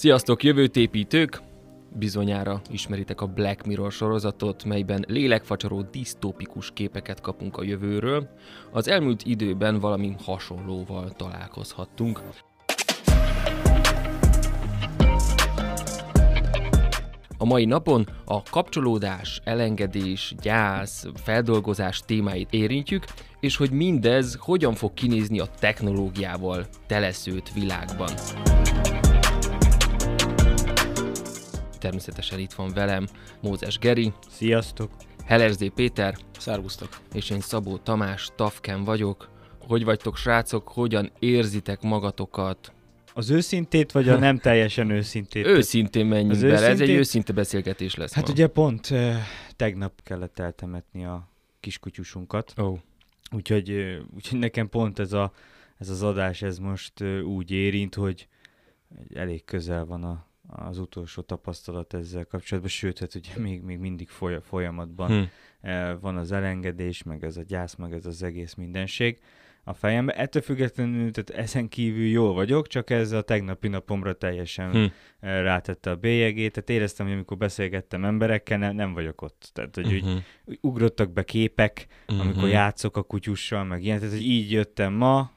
Sziasztok, jövőtépítők! Bizonyára ismeritek a Black Mirror sorozatot, melyben lélekfacsaró disztópikus képeket kapunk a jövőről. Az elmúlt időben valami hasonlóval találkozhattunk. A mai napon a kapcsolódás, elengedés, gyász, feldolgozás témáit érintjük, és hogy mindez hogyan fog kinézni a technológiával teleszőtt világban. Természetesen itt van velem Mózes Geri, Sziasztok! Helerzé Péter, Szervusztok! és én Szabó Tamás, Tafken vagyok. Hogy vagytok srácok, hogyan érzitek magatokat? Az őszintét, vagy a nem teljesen őszintét? Őszintén menjünk Az bele, ez egy őszintét- őszinte beszélgetés lesz Hát ma. ugye pont tegnap kellett eltemetni a kiskutyusunkat, Ó, úgyhogy, úgyhogy nekem pont ez, a, ez az adás ez most úgy érint, hogy elég közel van a, az utolsó tapasztalat ezzel kapcsolatban, sőt, hát ugye még, még mindig foly- folyamatban hm. eh, van az elengedés, meg ez a gyász, meg ez az egész mindenség a fejembe. Ettől függetlenül, tehát ezen kívül jól vagyok, csak ez a tegnapi napomra teljesen Hm. eh, rátette a bélyegét, tehát éreztem, hogy amikor beszélgettem emberekkel, ne, nem vagyok ott. Tehát, hogy úgy, Mhm. úgy ugrottak be képek, amikor Mhm. játszok a kutyussal, meg ilyen, tehát hogy így jöttem ma.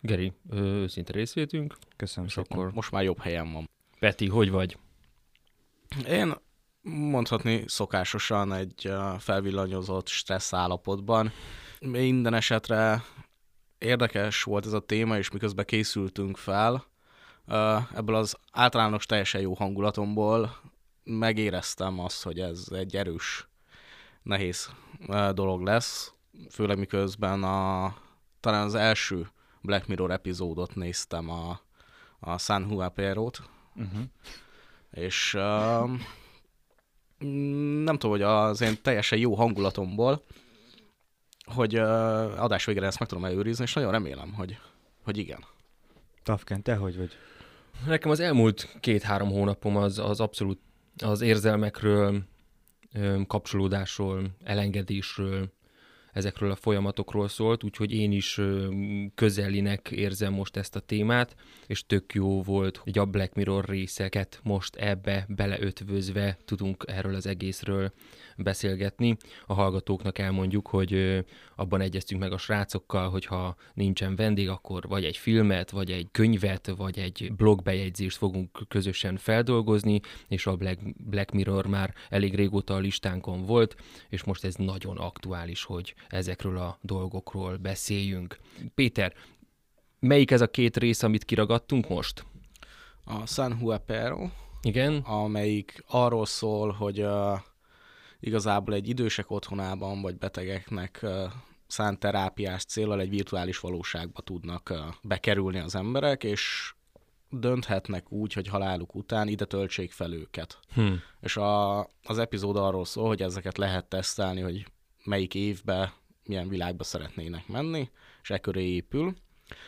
Geri, őszinte részvétünk, Köszönöm és szépen. akkor Most már jobb helyen van. Peti, hogy vagy? Én mondhatni szokásosan egy felvillanyozott stressz állapotban. Minden esetre érdekes volt ez a téma, és miközben készültünk fel, ebből az általános teljesen jó hangulatomból megéreztem azt, hogy ez egy erős, nehéz dolog lesz, főleg miközben a, talán az első Black Mirror epizódot néztem a, a San Juanpero-t, Uh-huh. és uh, nem tudom, hogy az én teljesen jó hangulatomból, hogy uh, adás végére ezt meg tudom előrizni, és nagyon remélem, hogy, hogy igen. Tafken, te hogy vagy? Nekem az elmúlt két-három hónapom az, az abszolút az érzelmekről, kapcsolódásról, elengedésről, ezekről a folyamatokról szólt, úgyhogy én is közelinek érzem most ezt a témát, és tök jó volt, hogy a Black Mirror részeket most ebbe beleötvözve tudunk erről az egészről beszélgetni. A hallgatóknak elmondjuk, hogy abban egyeztünk meg a srácokkal, hogy ha nincsen vendég, akkor vagy egy filmet, vagy egy könyvet, vagy egy blogbejegyzést fogunk közösen feldolgozni, és a Black Mirror már elég régóta a listánkon volt, és most ez nagyon aktuális, hogy ezekről a dolgokról beszéljünk. Péter, melyik ez a két rész, amit kiragadtunk most? A San Juanpero, Igen? amelyik arról szól, hogy uh, igazából egy idősek otthonában, vagy betegeknek uh, szánt terápiás célral egy virtuális valóságba tudnak uh, bekerülni az emberek, és dönthetnek úgy, hogy haláluk után ide töltsék fel őket. Hm. És a, az epizód arról szól, hogy ezeket lehet tesztelni, hogy melyik évbe, milyen világba szeretnének menni, és e köré épül.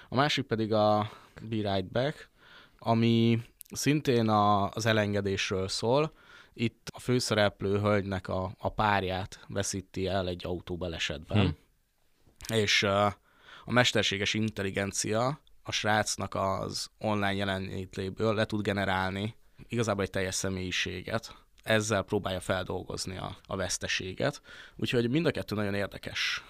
A másik pedig a Be Right Back, ami szintén a, az elengedésről szól. Itt a főszereplő hölgynek a, a párját veszíti el egy autóbalesetben, Hm. és uh, a mesterséges intelligencia a srácnak az online jelenlétéből le tud generálni igazából egy teljes személyiséget. Ezzel próbálja feldolgozni a, a veszteséget. Úgyhogy mind a kettő nagyon érdekes.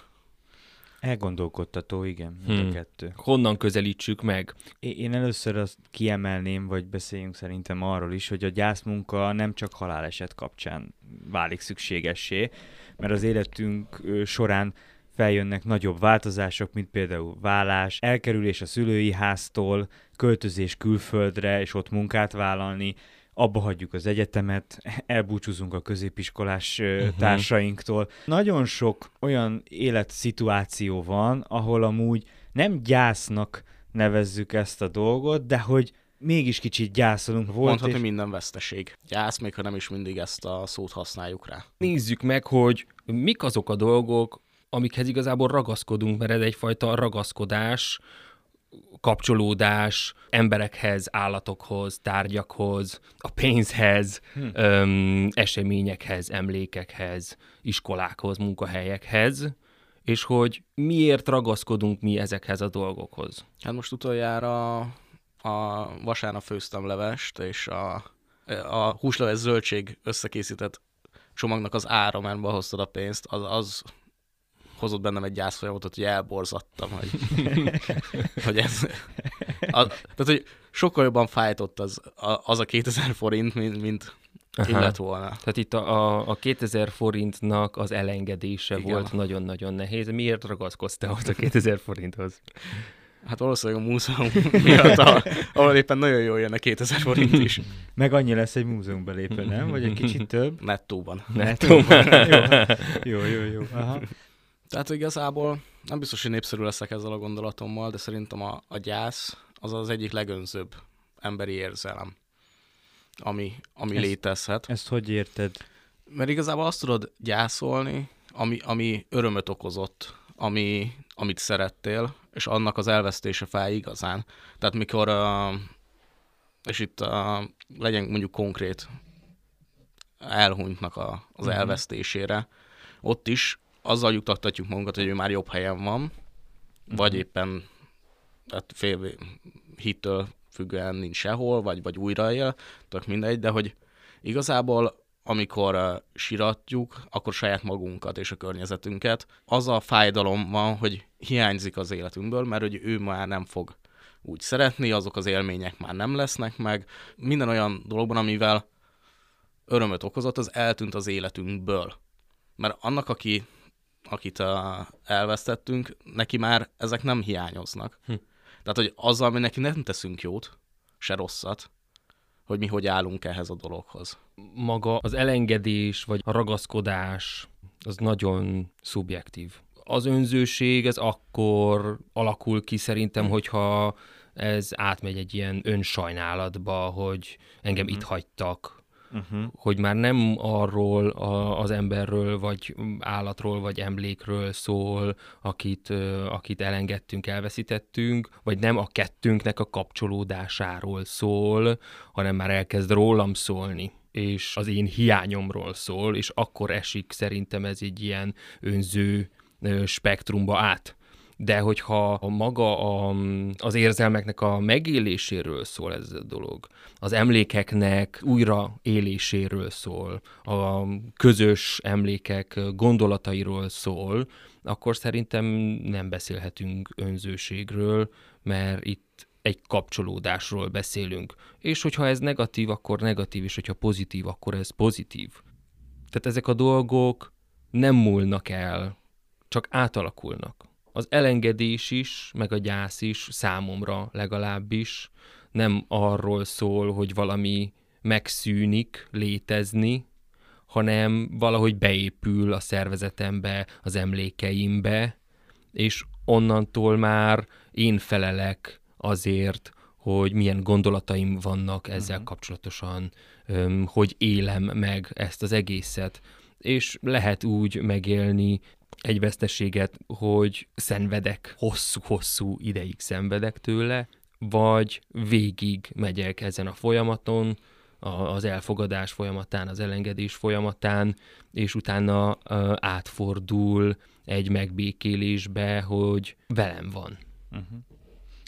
Elgondolkodtató, igen, mind Hmm. a kettő. Honnan közelítsük meg? É- Én először azt kiemelném, vagy beszéljünk szerintem arról is, hogy a gyászmunka nem csak haláleset kapcsán válik szükségessé, mert az életünk során feljönnek nagyobb változások, mint például vállás, elkerülés a szülői háztól, költözés külföldre, és ott munkát vállalni, abba hagyjuk az egyetemet, elbúcsúzunk a középiskolás uh-huh. Társainktól. Nagyon sok olyan életszituáció van, ahol amúgy nem gyásznak nevezzük ezt a dolgot, de hogy mégis kicsit gyászolunk. Volt Mondhatni és... minden veszteség. Gyász, még ha nem is mindig ezt a szót használjuk rá. Nézzük meg, hogy mik azok a dolgok, amikhez igazából ragaszkodunk, mert ez egyfajta ragaszkodás, kapcsolódás emberekhez, állatokhoz, tárgyakhoz, a pénzhez, Hm. öm, eseményekhez, emlékekhez, iskolákhoz, munkahelyekhez, és hogy miért ragaszkodunk mi ezekhez a dolgokhoz. Hát most utoljára a vasárnap főztem levest, és a, a húsleves zöldség összekészített csomagnak az ára, mert behoztad a pénzt, az, az hozott bennem egy gyászfolyamatot, hogy elborzattam, hogy, hogy ez... A, tehát, hogy sokkal jobban fájtott az a, az a 2000 forint, mint, mint Aha. illet volna. Tehát itt a, a, a 2000 forintnak az elengedése Igen. volt nagyon-nagyon nehéz. Miért ragaszkodtál ott a 2000 forinthoz? Hát valószínűleg a múzeum miatt, ahol éppen nagyon jól jön a 2000 forint is. Meg annyi lesz egy múzeum belépő, nem? Vagy egy kicsit több? Nettóban. Nettóban. jó, jó, jó. Aha. Tehát igazából nem biztos, hogy népszerű leszek ezzel a gondolatommal, de szerintem a, a gyász az az egyik legönzőbb emberi érzelem, ami, ami ezt, létezhet. Ezt hogy érted? Mert igazából azt tudod gyászolni, ami, ami örömöt okozott, ami, amit szerettél, és annak az elvesztése fáj igazán. Tehát mikor, és itt legyen mondjuk konkrét elhunytnak a, az uh-huh. elvesztésére, ott is azzal juttatjuk magunkat, hogy ő már jobb helyen van, uh-huh. vagy éppen hát fél hittől függően nincs sehol, vagy, vagy újra él, tök mindegy, de hogy igazából amikor uh, siratjuk, akkor saját magunkat és a környezetünket. Az a fájdalom van, hogy hiányzik az életünkből, mert hogy ő már nem fog úgy szeretni, azok az élmények már nem lesznek meg. Minden olyan dologban, amivel örömöt okozott, az eltűnt az életünkből. Mert annak, aki, akit uh, elvesztettünk, neki már ezek nem hiányoznak. Hm. Tehát, hogy azzal mi neki nem teszünk jót, se rosszat, hogy mi hogy állunk ehhez a dologhoz. Maga az elengedés, vagy a ragaszkodás, az nagyon szubjektív. Az önzőség, ez akkor alakul ki szerintem, hmm. hogyha ez átmegy egy ilyen önsajnálatba, hogy engem hmm. itt hagytak, uh-huh. hogy már nem arról a, az emberről, vagy állatról, vagy emlékről szól, akit, akit elengedtünk, elveszítettünk, vagy nem a kettőnknek a kapcsolódásáról szól, hanem már elkezd rólam szólni és az én hiányomról szól, és akkor esik szerintem ez egy ilyen önző spektrumba át de hogyha a maga a, az érzelmeknek a megéléséről szól ez a dolog, az emlékeknek újraéléséről szól, a közös emlékek gondolatairól szól, akkor szerintem nem beszélhetünk önzőségről, mert itt egy kapcsolódásról beszélünk. És hogyha ez negatív, akkor negatív, és hogyha pozitív, akkor ez pozitív. Tehát ezek a dolgok nem múlnak el, csak átalakulnak az elengedés is, meg a gyász is számomra legalábbis nem arról szól, hogy valami megszűnik létezni, hanem valahogy beépül a szervezetembe, az emlékeimbe, és onnantól már én felelek azért, hogy milyen gondolataim vannak ezzel uh-huh. kapcsolatosan, hogy élem meg ezt az egészet. És lehet úgy megélni egy veszteséget, hogy szenvedek, hosszú-hosszú ideig szenvedek tőle, vagy végig megyek ezen a folyamaton, az elfogadás folyamatán, az elengedés folyamatán, és utána átfordul egy megbékélésbe, hogy velem van. Uh-huh.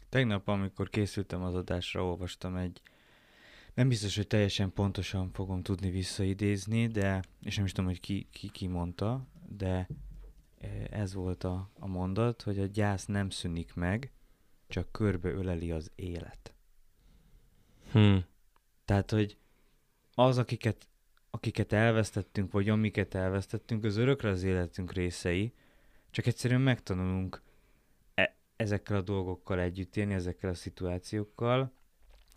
Tegnap, amikor készültem az adásra, olvastam egy, nem biztos, hogy teljesen pontosan fogom tudni visszaidézni, de, és nem is tudom, hogy ki, ki, ki mondta, de ez volt a, a mondat, hogy a gyász nem szűnik meg, csak körbe öleli az élet. Hmm. Tehát, hogy az, akiket, akiket elvesztettünk, vagy amiket elvesztettünk, az örökre az életünk részei, csak egyszerűen megtanulunk e- ezekkel a dolgokkal együtt élni, ezekkel a szituációkkal,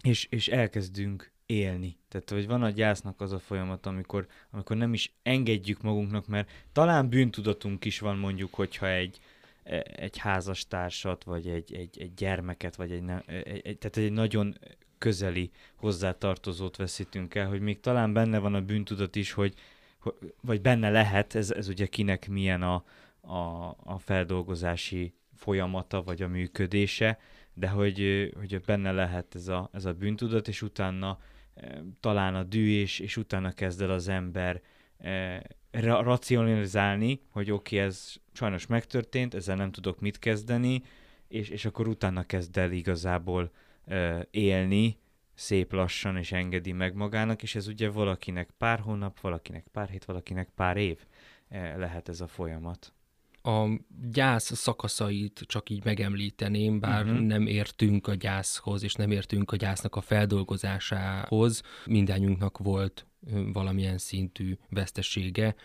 és, és elkezdünk élni. Tehát, hogy van a gyásznak az a folyamat, amikor, amikor nem is engedjük magunknak, mert talán bűntudatunk is van mondjuk, hogyha egy, e, egy házastársat, vagy egy, egy, egy gyermeket, vagy egy, egy, egy, tehát egy nagyon közeli hozzátartozót veszítünk el, hogy még talán benne van a bűntudat is, hogy, vagy benne lehet, ez, ez ugye kinek milyen a, a, a feldolgozási folyamata, vagy a működése, de hogy, hogy benne lehet ez a, ez a bűntudat, és utána talán a dű, és, és utána kezd el az ember eh, racionalizálni, hogy oké, okay, ez sajnos megtörtént, ezzel nem tudok mit kezdeni, és, és akkor utána kezd el igazából ö, élni, szép lassan, és engedi meg magának, és ez ugye valakinek pár hónap, valakinek pár hét, valakinek pár év eh, lehet ez a folyamat. A gyász szakaszait csak így megemlíteném, bár uh-huh. nem értünk a gyászhoz, és nem értünk a gyásznak a feldolgozásához. Mindányunknak volt valamilyen szintű vesztesége.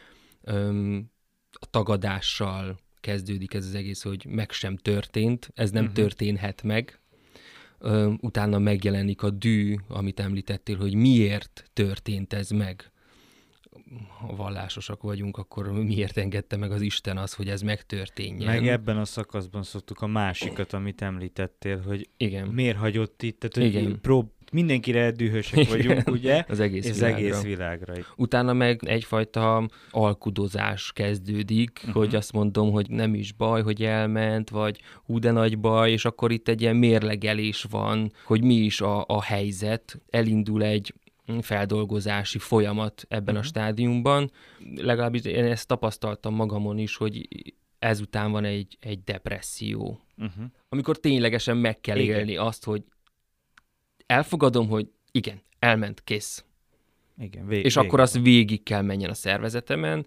A tagadással kezdődik ez az egész, hogy meg sem történt, ez nem uh-huh. történhet meg, utána megjelenik a dű, amit említettél, hogy miért történt ez meg. Ha vallásosak vagyunk, akkor miért engedte meg az Isten az, hogy ez megtörténjen? Meg ebben a szakaszban szoktuk a másikat, amit említettél, hogy Igen. miért hagyott itt, tehát hogy Igen. prób- mindenkire dühösek vagyunk, ugye? az egész Ez világra. egész világra. Utána meg egyfajta alkudozás kezdődik, uh-huh. hogy azt mondom, hogy nem is baj, hogy elment, vagy hú de nagy baj, és akkor itt egy ilyen mérlegelés van, hogy mi is a, a helyzet. Elindul egy feldolgozási folyamat ebben uh-huh. a mhm. stádiumban. Legalábbis én ezt tapasztaltam magamon is, hogy ezután van egy, egy depresszió. Uh-huh. Amikor ténylegesen meg kell Igen. élni azt, hogy elfogadom, hogy igen, elment, kész. Igen, vég, és vég, akkor az végig kell menjen a szervezetemen.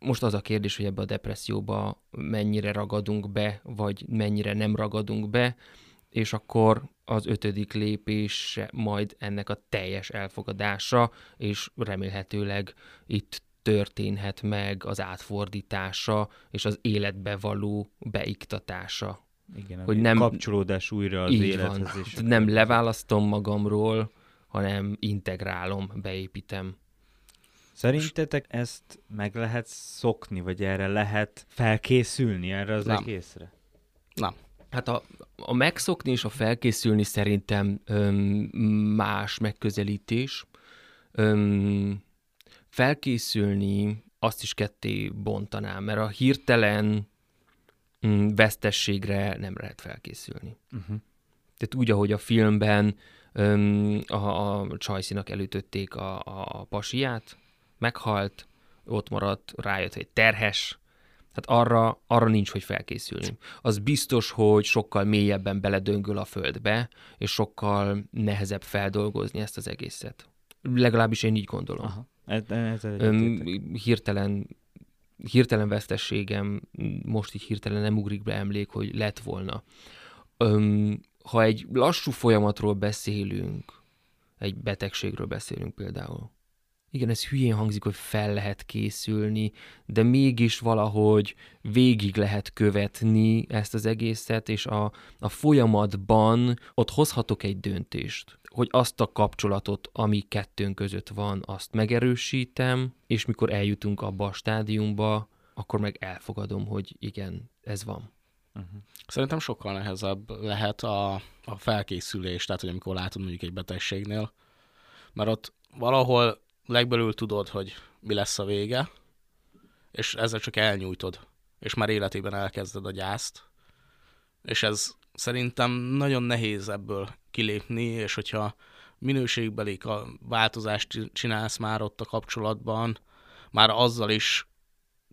Most az a kérdés, hogy ebbe a depresszióba mennyire ragadunk be, vagy mennyire nem ragadunk be, és akkor az ötödik lépés majd ennek a teljes elfogadása, és remélhetőleg itt történhet meg az átfordítása és az életbe való beiktatása igen, hogy nem kapcsolódás újra az élethez. Van. És nem leválasztom magamról, hanem integrálom, beépítem. Szerintetek ezt meg lehet szokni, vagy erre lehet felkészülni erre az nem. egészre? Nem. Hát a, a megszokni és a felkészülni szerintem öm, más megközelítés. Öm, felkészülni azt is ketté bontanám, mert a hirtelen Mm, vesztességre nem lehet felkészülni. Uh-huh. Tehát úgy, ahogy a filmben öm, a, a Csajszinak elütötték a, a pasiát, meghalt, ott maradt, rájött, hogy terhes, tehát arra, arra nincs, hogy felkészülni. Az biztos, hogy sokkal mélyebben beledöngöl a földbe, és sokkal nehezebb feldolgozni ezt az egészet. Legalábbis én így gondolom. Aha. Ez, ez, ez hirtelen hirtelen vesztességem, most így hirtelen nem ugrik be emlék, hogy lett volna. Öm, ha egy lassú folyamatról beszélünk, egy betegségről beszélünk például, igen, ez hülyén hangzik, hogy fel lehet készülni, de mégis valahogy végig lehet követni ezt az egészet, és a, a folyamatban ott hozhatok egy döntést, hogy azt a kapcsolatot, ami kettőnk között van, azt megerősítem, és mikor eljutunk abba a stádiumba, akkor meg elfogadom, hogy igen, ez van. Uh-huh. Szerintem sokkal nehezebb lehet a, a felkészülés, tehát hogy amikor látod mondjuk egy betegségnél, mert ott valahol legbelül tudod, hogy mi lesz a vége, és ezzel csak elnyújtod, és már életében elkezded a gyászt, és ez szerintem nagyon nehéz ebből kilépni, és hogyha minőségbeli változást csinálsz már ott a kapcsolatban, már azzal is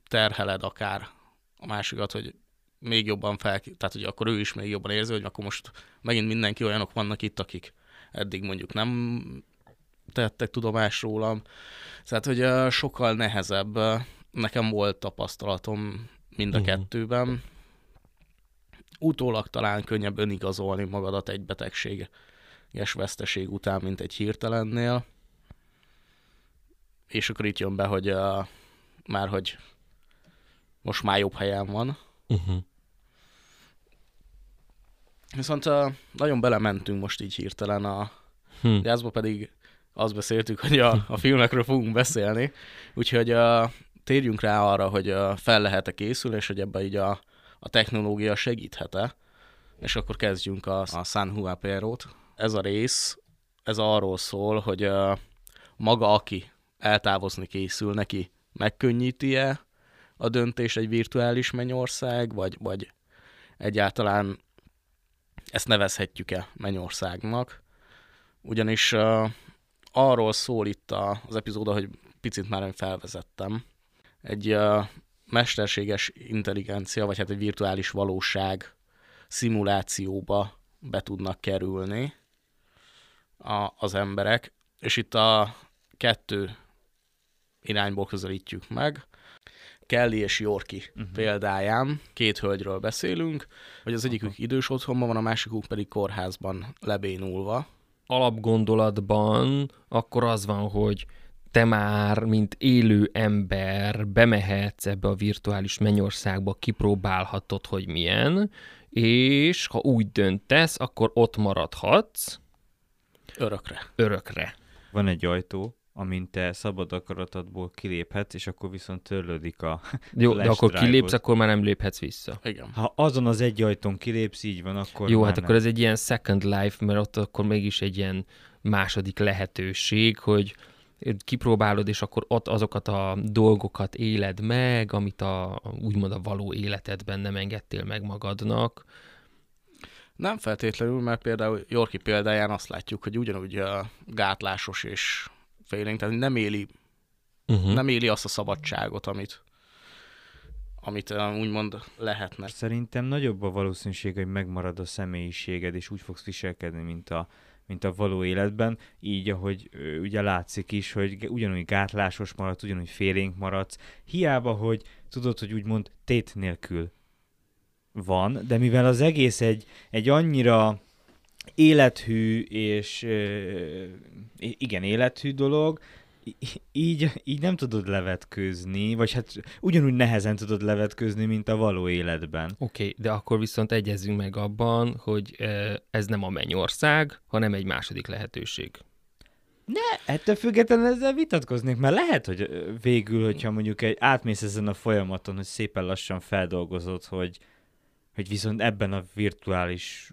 terheled akár a másikat, hogy még jobban fel, tehát hogy akkor ő is még jobban érzi, hogy akkor most megint mindenki olyanok vannak itt, akik eddig mondjuk nem tettek tudomás rólam. Tehát, hogy sokkal nehezebb. Nekem volt tapasztalatom mind a uh-huh. kettőben. Utólag talán könnyebb önigazolni magadat egy betegséges veszteség után, mint egy hirtelennél. És akkor itt jön be, hogy uh, már hogy most már jobb helyen van. Uh-huh. Viszont uh, nagyon belementünk most így hirtelen a hmm. jászba, pedig azt beszéltük, hogy a, a filmekről fogunk beszélni, úgyhogy uh, térjünk rá arra, hogy uh, fel lehet-e készülni, és hogy ebben így a, a technológia segíthet-e, és akkor kezdjünk a, a San Juan Ez a rész, ez arról szól, hogy uh, maga, aki eltávozni készül neki, megkönnyíti-e a döntés egy virtuális mennyország, vagy, vagy egyáltalán ezt nevezhetjük-e mennyországnak. Ugyanis arról szól itt a, az epizód, hogy picit már felvezettem. Egy uh, mesterséges intelligencia, vagy hát egy virtuális valóság szimulációba be tudnak kerülni a, az emberek, és itt a kettő irányból közelítjük meg. Kelly és Yorki uh-huh. példáján két hölgyről beszélünk, hogy az egyikük idős otthonban van, a másikuk pedig kórházban lebénulva. Alapgondolatban akkor az van, hogy te már, mint élő ember bemehetsz ebbe a virtuális mennyországba, kipróbálhatod, hogy milyen, és ha úgy döntesz, akkor ott maradhatsz. Örökre. Örökre. Van egy ajtó, amint te szabad akaratadból kiléphetsz, és akkor viszont törlődik a Jó, de akkor kilépsz, akkor már nem léphetsz vissza. Igen. Ha azon az egy ajtón kilépsz, így van, akkor Jó, hát nem. akkor ez egy ilyen second life, mert ott akkor mégis egy ilyen második lehetőség, hogy kipróbálod, és akkor ott azokat a dolgokat éled meg, amit a úgymond a való életedben nem engedtél meg magadnak. Nem feltétlenül, mert például Jorki példáján azt látjuk, hogy ugyanúgy a gátlásos és félénk, tehát nem éli, uh-huh. nem éli azt a szabadságot, amit, amit úgymond lehetne. Szerintem nagyobb a valószínűség, hogy megmarad a személyiséged, és úgy fogsz viselkedni, mint a, mint a való életben, így ahogy ugye látszik is, hogy ugyanúgy gátlásos maradsz, ugyanúgy félénk maradsz, hiába, hogy tudod, hogy úgymond tét nélkül van, de mivel az egész egy, egy annyira élethű és igen, élethű dolog, így, így nem tudod levetkőzni, vagy hát ugyanúgy nehezen tudod levetkőzni, mint a való életben. Oké, okay, de akkor viszont egyezünk meg abban, hogy ez nem a mennyország, hanem egy második lehetőség. Ne, ettől függetlenül ezzel vitatkoznék, mert lehet, hogy végül, hogyha mondjuk egy, átmész ezen a folyamaton, hogy szépen lassan feldolgozod, hogy, hogy viszont ebben a virtuális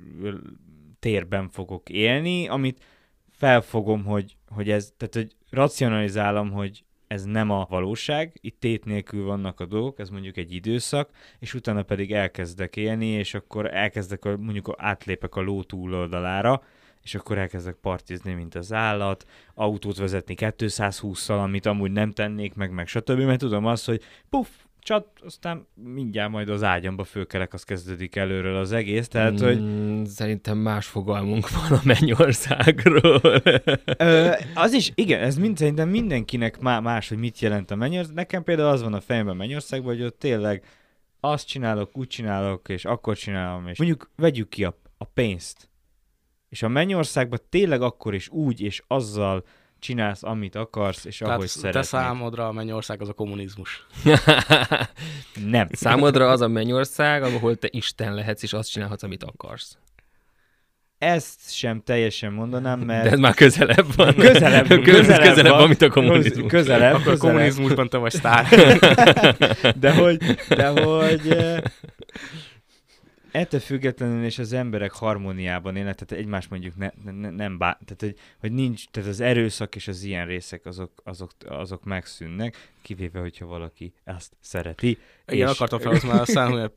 térben fogok élni, amit felfogom, hogy, hogy ez, tehát hogy racionalizálom, hogy ez nem a valóság, itt tét nélkül vannak a dolgok, ez mondjuk egy időszak, és utána pedig elkezdek élni, és akkor elkezdek, a, mondjuk átlépek a ló túloldalára, és akkor elkezdek partizni, mint az állat, autót vezetni 220-szal, amit amúgy nem tennék meg, meg stb. Mert tudom azt, hogy puff, csat, aztán mindjárt majd az ágyamba főkerek, az kezdődik előről az egész, tehát, mm, hogy... Szerintem más fogalmunk van a mennyországról. Ö, az is, igen, ez mind, szerintem mindenkinek más, hogy mit jelent a mennyország. Nekem például az van a fejemben mennyországban, hogy ott tényleg azt csinálok, úgy csinálok, és akkor csinálom, és mondjuk vegyük ki a, a pénzt. És a mennyországban tényleg akkor is úgy, és azzal csinálsz, amit akarsz, és Tehát ahogy szeretnéd. te számodra a mennyország az a kommunizmus. Nem. Számodra az a mennyország, ahol te Isten lehetsz, és azt csinálhatsz, amit akarsz. Ezt sem teljesen mondanám, mert... De ez már közelebb van. Közelebb, közelebb, közelebb van, mint a kommunizmus. Közelebb, Akkor közelebb. a kommunizmusban te vagy sztár. de hogy, de hogy ettől függetlenül és az emberek harmóniában élnek, tehát egymás mondjuk ne, ne, nem bá, tehát hogy, hogy nincs, tehát az erőszak és az ilyen részek azok, azok, azok megszűnnek, kivéve, hogyha valaki ezt szereti. Igen, és... akartam felhozni már a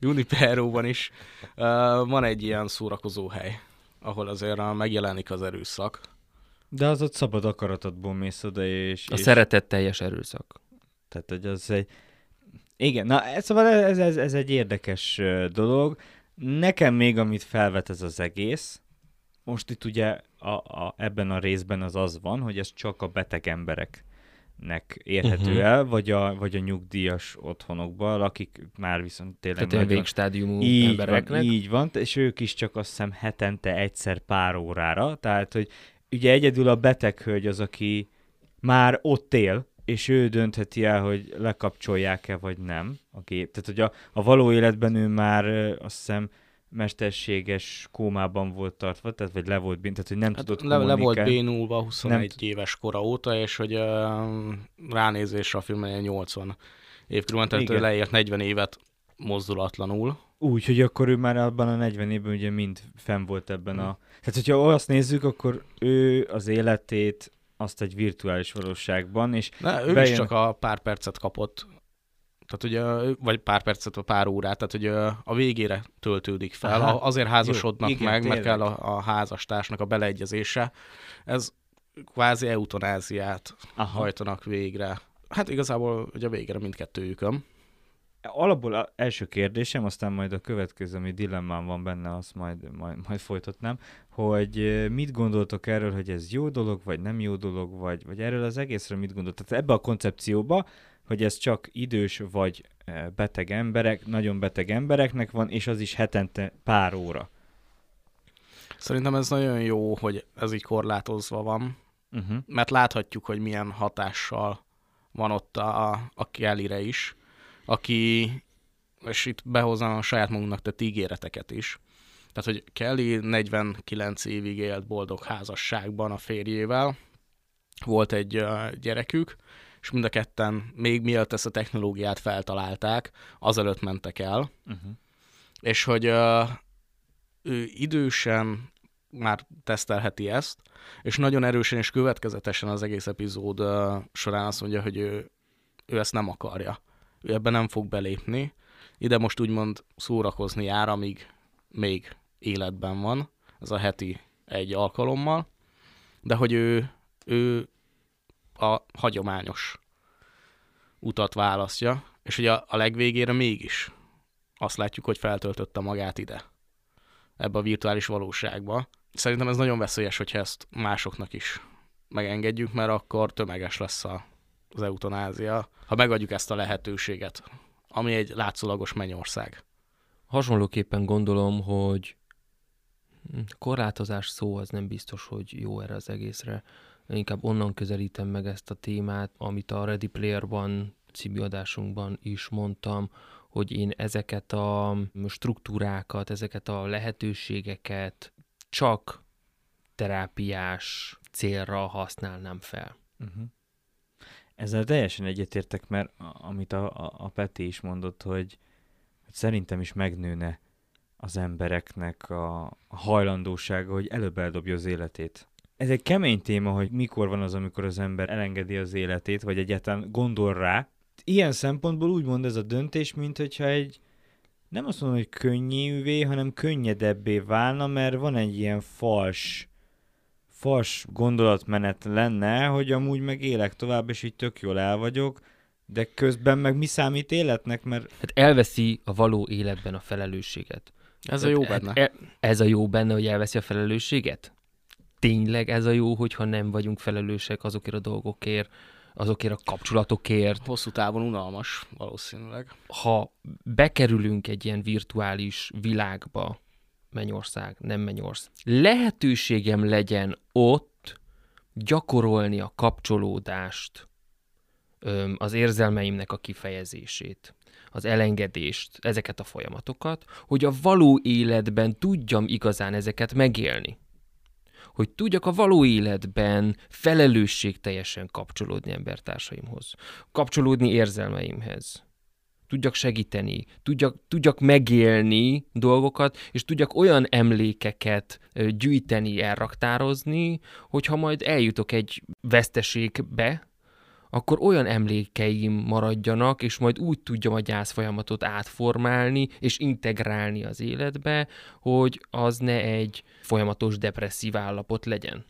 Juniperóban is uh, van egy ilyen szórakozó hely, ahol azért megjelenik az erőszak. De az ott szabad akaratodból mész oda, és... A és... szeretetteljes erőszak. Tehát, hogy az egy, igen, na szóval ez, ez, ez egy érdekes dolog. Nekem még, amit felvet ez az egész, most itt ugye a, a, ebben a részben az az van, hogy ez csak a beteg embereknek érhető uh-huh. el, vagy a, vagy a nyugdíjas otthonokban, akik már viszont tényleg... Tehát nagyon... végstádiumú így embereknek. Van, így van, és ők is csak azt hiszem hetente egyszer pár órára, tehát hogy ugye egyedül a beteg hölgy az, aki már ott él, és ő döntheti el, hogy lekapcsolják-e vagy nem a gép. Tehát, hogy a, a való életben ő már azt hiszem mesterséges kómában volt tartva, tehát vagy le volt bénult, tehát hogy nem hát tudott le, le volt bénulva 21 nem éves kora óta, és hogy uh, ránézésre a filmen 80 év tehát ő leért 40 évet mozdulatlanul. Úgy, hogy akkor ő már abban a 40 évben ugye mind fenn volt ebben a... Tehát, hogyha azt nézzük, akkor ő az életét azt egy virtuális valóságban, és ne, ő bejön... is csak a pár percet kapott, tehát ugye, vagy pár percet, vagy pár órát, tehát ugye a végére töltődik fel, Aha, azért házasodnak jó, igen, meg, tényleg. mert kell a, a házastársnak a beleegyezése. Ez kvázi eutanáziát Aha. hajtanak végre. Hát igazából ugye végre mindkettőjükön. Alapból az első kérdésem, aztán majd a következő, ami dilemmám van benne, azt majd, majd, majd folytatnám, hogy mit gondoltok erről, hogy ez jó dolog, vagy nem jó dolog, vagy, vagy erről az egészről mit gondoltok? Tehát ebbe a koncepcióba, hogy ez csak idős vagy beteg emberek, nagyon beteg embereknek van, és az is hetente pár óra. Szerintem ez nagyon jó, hogy ez így korlátozva van, uh-huh. mert láthatjuk, hogy milyen hatással van ott a, a Kellyre is, aki, és itt behoznám a saját magunknak tett ígéreteket is. Tehát, hogy Kelly 49 évig élt boldog házasságban a férjével, volt egy gyerekük, és mind a ketten, még mielőtt ezt a technológiát feltalálták, azelőtt mentek el, uh-huh. és hogy uh, ő idősen már tesztelheti ezt, és nagyon erősen és következetesen az egész epizód uh, során azt mondja, hogy ő, ő ezt nem akarja. Ő ebben nem fog belépni. Ide most úgymond szórakozni jár, amíg még életben van, ez a heti egy alkalommal, de hogy ő, ő a hagyományos utat választja, és hogy a, a legvégére mégis azt látjuk, hogy feltöltötte magát ide, ebbe a virtuális valóságba. Szerintem ez nagyon veszélyes, hogyha ezt másoknak is megengedjük, mert akkor tömeges lesz a, az eutanázia, ha megadjuk ezt a lehetőséget, ami egy látszólagos mennyország. Hasonlóképpen gondolom, hogy korlátozás szó az nem biztos, hogy jó erre az egészre. Inkább onnan közelítem meg ezt a témát, amit a Ready Player-ban című adásunkban is mondtam, hogy én ezeket a struktúrákat, ezeket a lehetőségeket csak terápiás célra használnám fel. Uh-huh. Ezzel teljesen egyetértek, mert amit a, a, a Peti is mondott, hogy, hogy szerintem is megnőne az embereknek a, a hajlandósága, hogy előbb eldobja az életét. Ez egy kemény téma, hogy mikor van az, amikor az ember elengedi az életét, vagy egyáltalán gondol rá. Ilyen szempontból úgy mond ez a döntés, mint hogyha egy nem azt mondom, hogy könnyűvé, hanem könnyedebbé válna, mert van egy ilyen fals fals gondolatmenet lenne, hogy amúgy meg élek tovább, és így tök jól el vagyok, de közben meg mi számít életnek, mert... Hát elveszi a való életben a felelősséget. Ez a jó benne. E, ez a jó benne, hogy elveszi a felelősséget? Tényleg ez a jó, hogyha nem vagyunk felelősek azokért a dolgokért, azokért a kapcsolatokért. Hosszú távon unalmas, valószínűleg. Ha bekerülünk egy ilyen virtuális világba, mennyország, nem mennyország, lehetőségem legyen ott gyakorolni a kapcsolódást, az érzelmeimnek a kifejezését, az elengedést, ezeket a folyamatokat, hogy a való életben tudjam igazán ezeket megélni. Hogy tudjak a való életben felelősségteljesen kapcsolódni embertársaimhoz, kapcsolódni érzelmeimhez, tudjak segíteni, tudjak, tudjak megélni dolgokat, és tudjak olyan emlékeket gyűjteni, elraktározni, hogyha majd eljutok egy veszteségbe, akkor olyan emlékeim maradjanak, és majd úgy tudjam a gyász folyamatot átformálni és integrálni az életbe, hogy az ne egy folyamatos depresszív állapot legyen.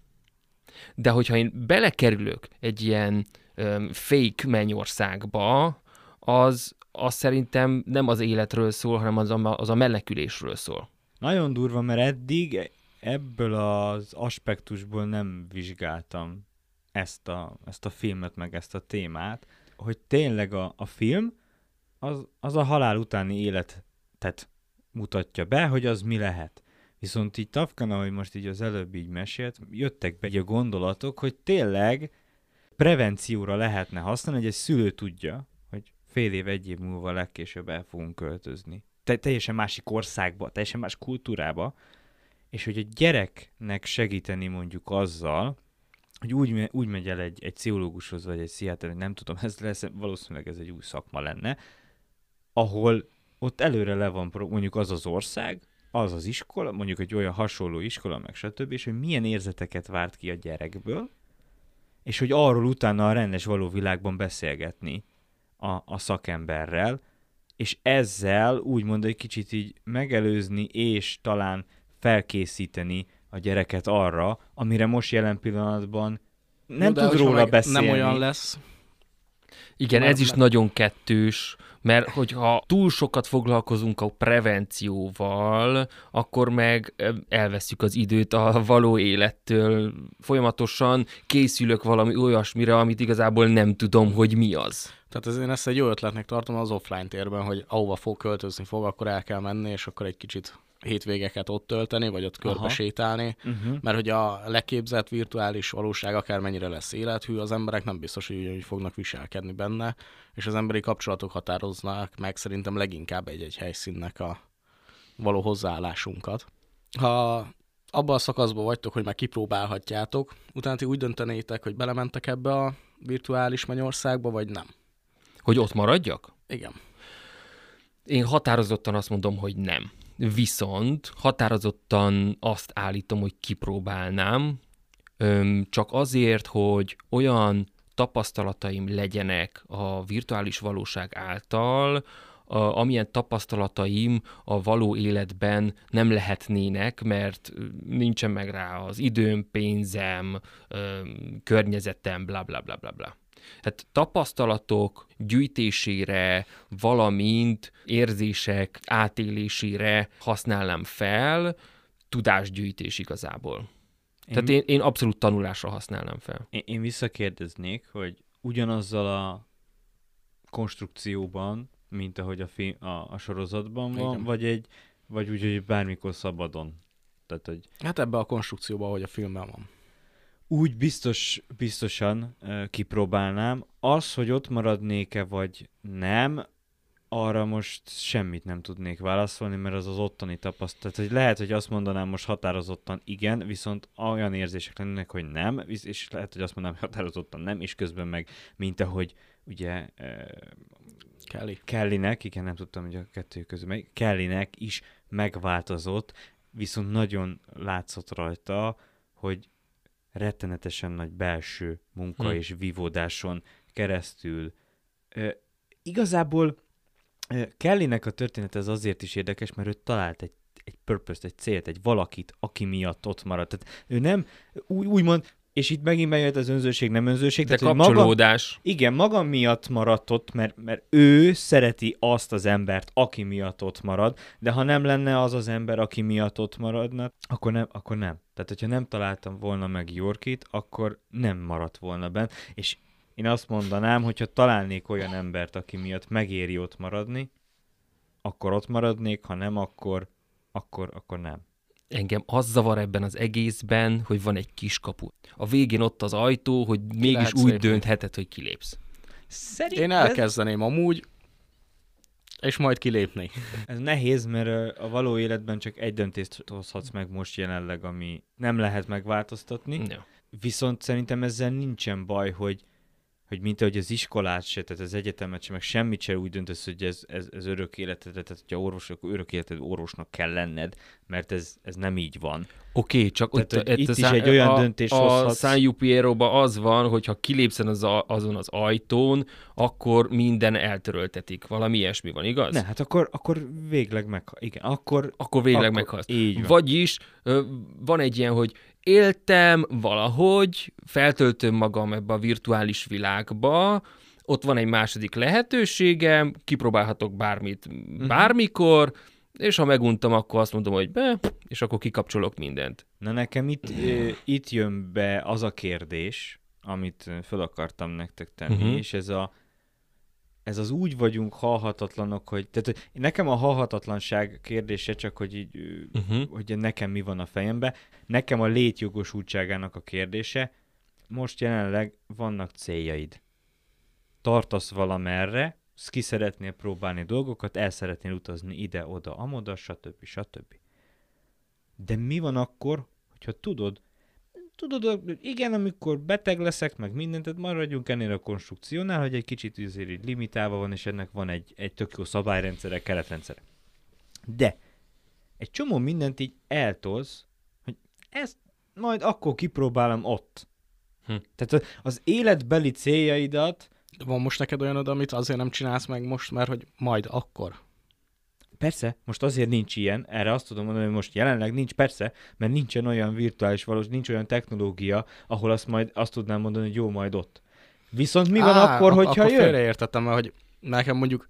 De hogyha én belekerülök egy ilyen um, fake mennyországba, az, az szerintem nem az életről szól, hanem az a, az a menekülésről szól. Nagyon durva, mert eddig ebből az aspektusból nem vizsgáltam ezt a, ezt a filmet, meg ezt a témát, hogy tényleg a, a film az, az a halál utáni életet mutatja be, hogy az mi lehet. Viszont így Tafkan, ahogy most így az előbb így mesélt, jöttek be a gondolatok, hogy tényleg prevencióra lehetne használni, hogy egy szülő tudja, fél év, egy év múlva legkésőbb el fogunk költözni. Te- teljesen másik országba, teljesen más kultúrába, és hogy a gyereknek segíteni mondjuk azzal, hogy úgy, úgy megy el egy, egy pszichológushoz, vagy egy pszichiáter, nem tudom, ez lesz, valószínűleg ez egy új szakma lenne, ahol ott előre le van mondjuk az az ország, az az iskola, mondjuk egy olyan hasonló iskola, meg stb., és hogy milyen érzeteket várt ki a gyerekből, és hogy arról utána a rendes való világban beszélgetni a, a szakemberrel, és ezzel úgymond egy kicsit így megelőzni, és talán felkészíteni a gyereket arra, amire most jelen pillanatban nem Jó, tud róla beszélni. Nem olyan lesz. Igen, Már- ez is már- nagyon kettős, mert hogyha túl sokat foglalkozunk a prevencióval, akkor meg elveszük az időt a való élettől. Folyamatosan készülök valami olyasmire, amit igazából nem tudom, hogy mi az. Tehát ez, én ezt egy jó ötletnek tartom az offline térben, hogy ahova fog költözni fog, akkor el kell menni, és akkor egy kicsit hétvégeket ott tölteni, vagy ott körbe Aha. sétálni. Uh-huh. Mert hogy a leképzett virtuális valóság akármennyire lesz élethű, az emberek nem biztos, hogy ugyanúgy fognak viselkedni benne, és az emberi kapcsolatok határoznak meg szerintem leginkább egy-egy helyszínnek a való hozzáállásunkat. Ha abban a szakaszban vagytok, hogy már kipróbálhatjátok, utána ti úgy döntenétek, hogy belementek ebbe a virtuális mennyországba, vagy nem. Hogy ott maradjak? Igen. Én határozottan azt mondom, hogy nem. Viszont határozottan azt állítom, hogy kipróbálnám, csak azért, hogy olyan tapasztalataim legyenek a virtuális valóság által, a, amilyen tapasztalataim a való életben nem lehetnének, mert nincsen meg rá az időm, pénzem, környezetem, bla bla bla bla bla. Tehát tapasztalatok gyűjtésére, valamint érzések átélésére használnám fel, tudásgyűjtés igazából. Én, Tehát én, én abszolút tanulásra használnám fel. én, én visszakérdeznék, hogy ugyanazzal a konstrukcióban, mint ahogy a, film, a, a sorozatban van, Igen. vagy egy, vagy úgy, hogy bármikor szabadon. Tehát, hogy Hát ebbe a konstrukcióba, ahogy a filmben van. Úgy biztos, biztosan uh, kipróbálnám. Az, hogy ott maradnék-e, vagy nem, arra most semmit nem tudnék válaszolni, mert az az ottani tapasztalat. Tehát, hogy lehet, hogy azt mondanám most határozottan igen, viszont olyan érzések lennének, hogy nem, és lehet, hogy azt mondanám, hogy határozottan nem, és közben meg, mint ahogy ugye uh, Kelly. Kellynek, igen, nem tudtam, hogy a kettő közül meg, Kellynek is megváltozott, viszont nagyon látszott rajta, hogy rettenetesen nagy belső munka Hm. és vívódáson keresztül. Ö, igazából ö, Kellynek a történet ez azért is érdekes, mert ő talált egy egy purpose egy célt, egy valakit, aki miatt ott maradt. Tehát ő nem, úgy, úgymond, és itt megint bejött az önzőség, nem önzőség, De tehát, hogy maga, kapcsolódás. igen, maga miatt maradt ott, mert, mert ő szereti azt az embert, aki miatt ott marad, de ha nem lenne az az ember, aki miatt ott maradna, akkor nem. Akkor nem. Tehát, hogyha nem találtam volna meg Yorkit, akkor nem maradt volna benne. És én azt mondanám, hogyha találnék olyan embert, aki miatt megéri ott maradni, akkor ott maradnék, ha nem, akkor, akkor, akkor nem. Engem az zavar ebben az egészben, hogy van egy kiskapu. A végén ott az ajtó, hogy mégis lehet úgy lépni. döntheted, hogy kilépsz. Szerintem Én elkezdeném amúgy, és majd kilépni. Ez nehéz, mert a való életben csak egy döntést hozhatsz meg most jelenleg, ami nem lehet megváltoztatni. Ja. Viszont szerintem ezzel nincsen baj, hogy, hogy mint ahogy az iskolát se, tehát az egyetemet se, meg semmit se úgy döntesz, hogy ez, ez, ez örök életed, tehát hogyha orvos, akkor örök életed orvosnak kell lenned, mert ez, ez nem így van. Oké, okay, csak Tehát, ott, itt a is San- egy olyan a, döntést A hozhatsz. San Jupiero-ba az van, hogy ha kilépszen az a, azon az ajtón, akkor minden eltöröltetik. Valami ilyesmi van, igaz? Ne, hát akkor, akkor végleg meg, igen, akkor, Akkor végleg akkor, meghalsz. Így van. Vagyis van egy ilyen, hogy éltem valahogy, feltöltöm magam ebbe a virtuális világba, ott van egy második lehetőségem, kipróbálhatok bármit Mhm. bármikor, és ha meguntam, akkor azt mondom, hogy be, és akkor kikapcsolok mindent. Na nekem itt, itt jön be az a kérdés, amit föl akartam nektek tenni, uh-huh. és ez a ez az úgy vagyunk halhatatlanok, hogy, tehát nekem a halhatatlanság kérdése csak, hogy így, Uh-huh. hogy nekem mi van a fejembe. Nekem a létjogosultságának a kérdése, most jelenleg vannak céljaid. Tartasz valamerre, ki szeretnél próbálni dolgokat, el szeretnél utazni ide, oda, amoda, stb. stb. De mi van akkor, hogyha tudod, tudod, hogy igen, amikor beteg leszek, meg mindent, tehát maradjunk ennél a konstrukciónál, hogy egy kicsit azért így limitálva van, és ennek van egy, egy tök jó szabályrendszere, keretrendszere. De egy csomó mindent így eltolsz, hogy ezt majd akkor kipróbálom ott. Hm. Tehát az- az életbeli céljaidat De van most neked olyanod, amit azért nem csinálsz meg most, mert hogy majd akkor. Persze, most azért nincs ilyen, erre azt tudom mondani, hogy most jelenleg nincs, persze, mert nincsen olyan virtuális valós, nincs olyan technológia, ahol azt majd azt tudnám mondani, hogy jó, majd ott. Viszont mi van akkor, ak- hogyha akkor jön? félreértettem, mert hogy nekem mondjuk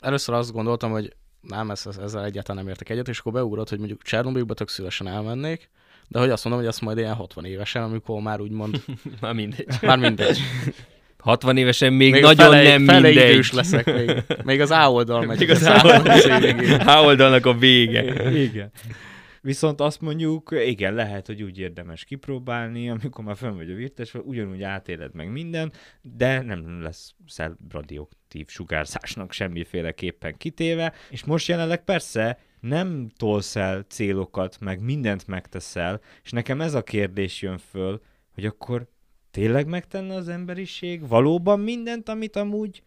először azt gondoltam, hogy nem, ez, ezzel egyáltalán nem értek egyet, és akkor beugrott, hogy mondjuk Csernobilba tök szívesen elmennék, de hogy azt mondom, hogy azt majd ilyen 60 évesen, amikor már úgymond, Már mindegy. már mindegy. 60 évesen még, Még nagyon fele, nem fele mindegy. idős leszek még. Még az A oldal megy. Még az a végén. A oldalnak a vége. Igen. Viszont azt mondjuk, igen, lehet, hogy úgy érdemes kipróbálni, amikor már fönn vagy a virtes, ugyanúgy átéled meg minden, de nem lesz radioaktív sugárzásnak semmiféleképpen kitéve, és most jelenleg persze nem tolsz el célokat, meg mindent megteszel, és nekem ez a kérdés jön föl, hogy akkor tényleg megtenne az emberiség valóban mindent, amit amúgy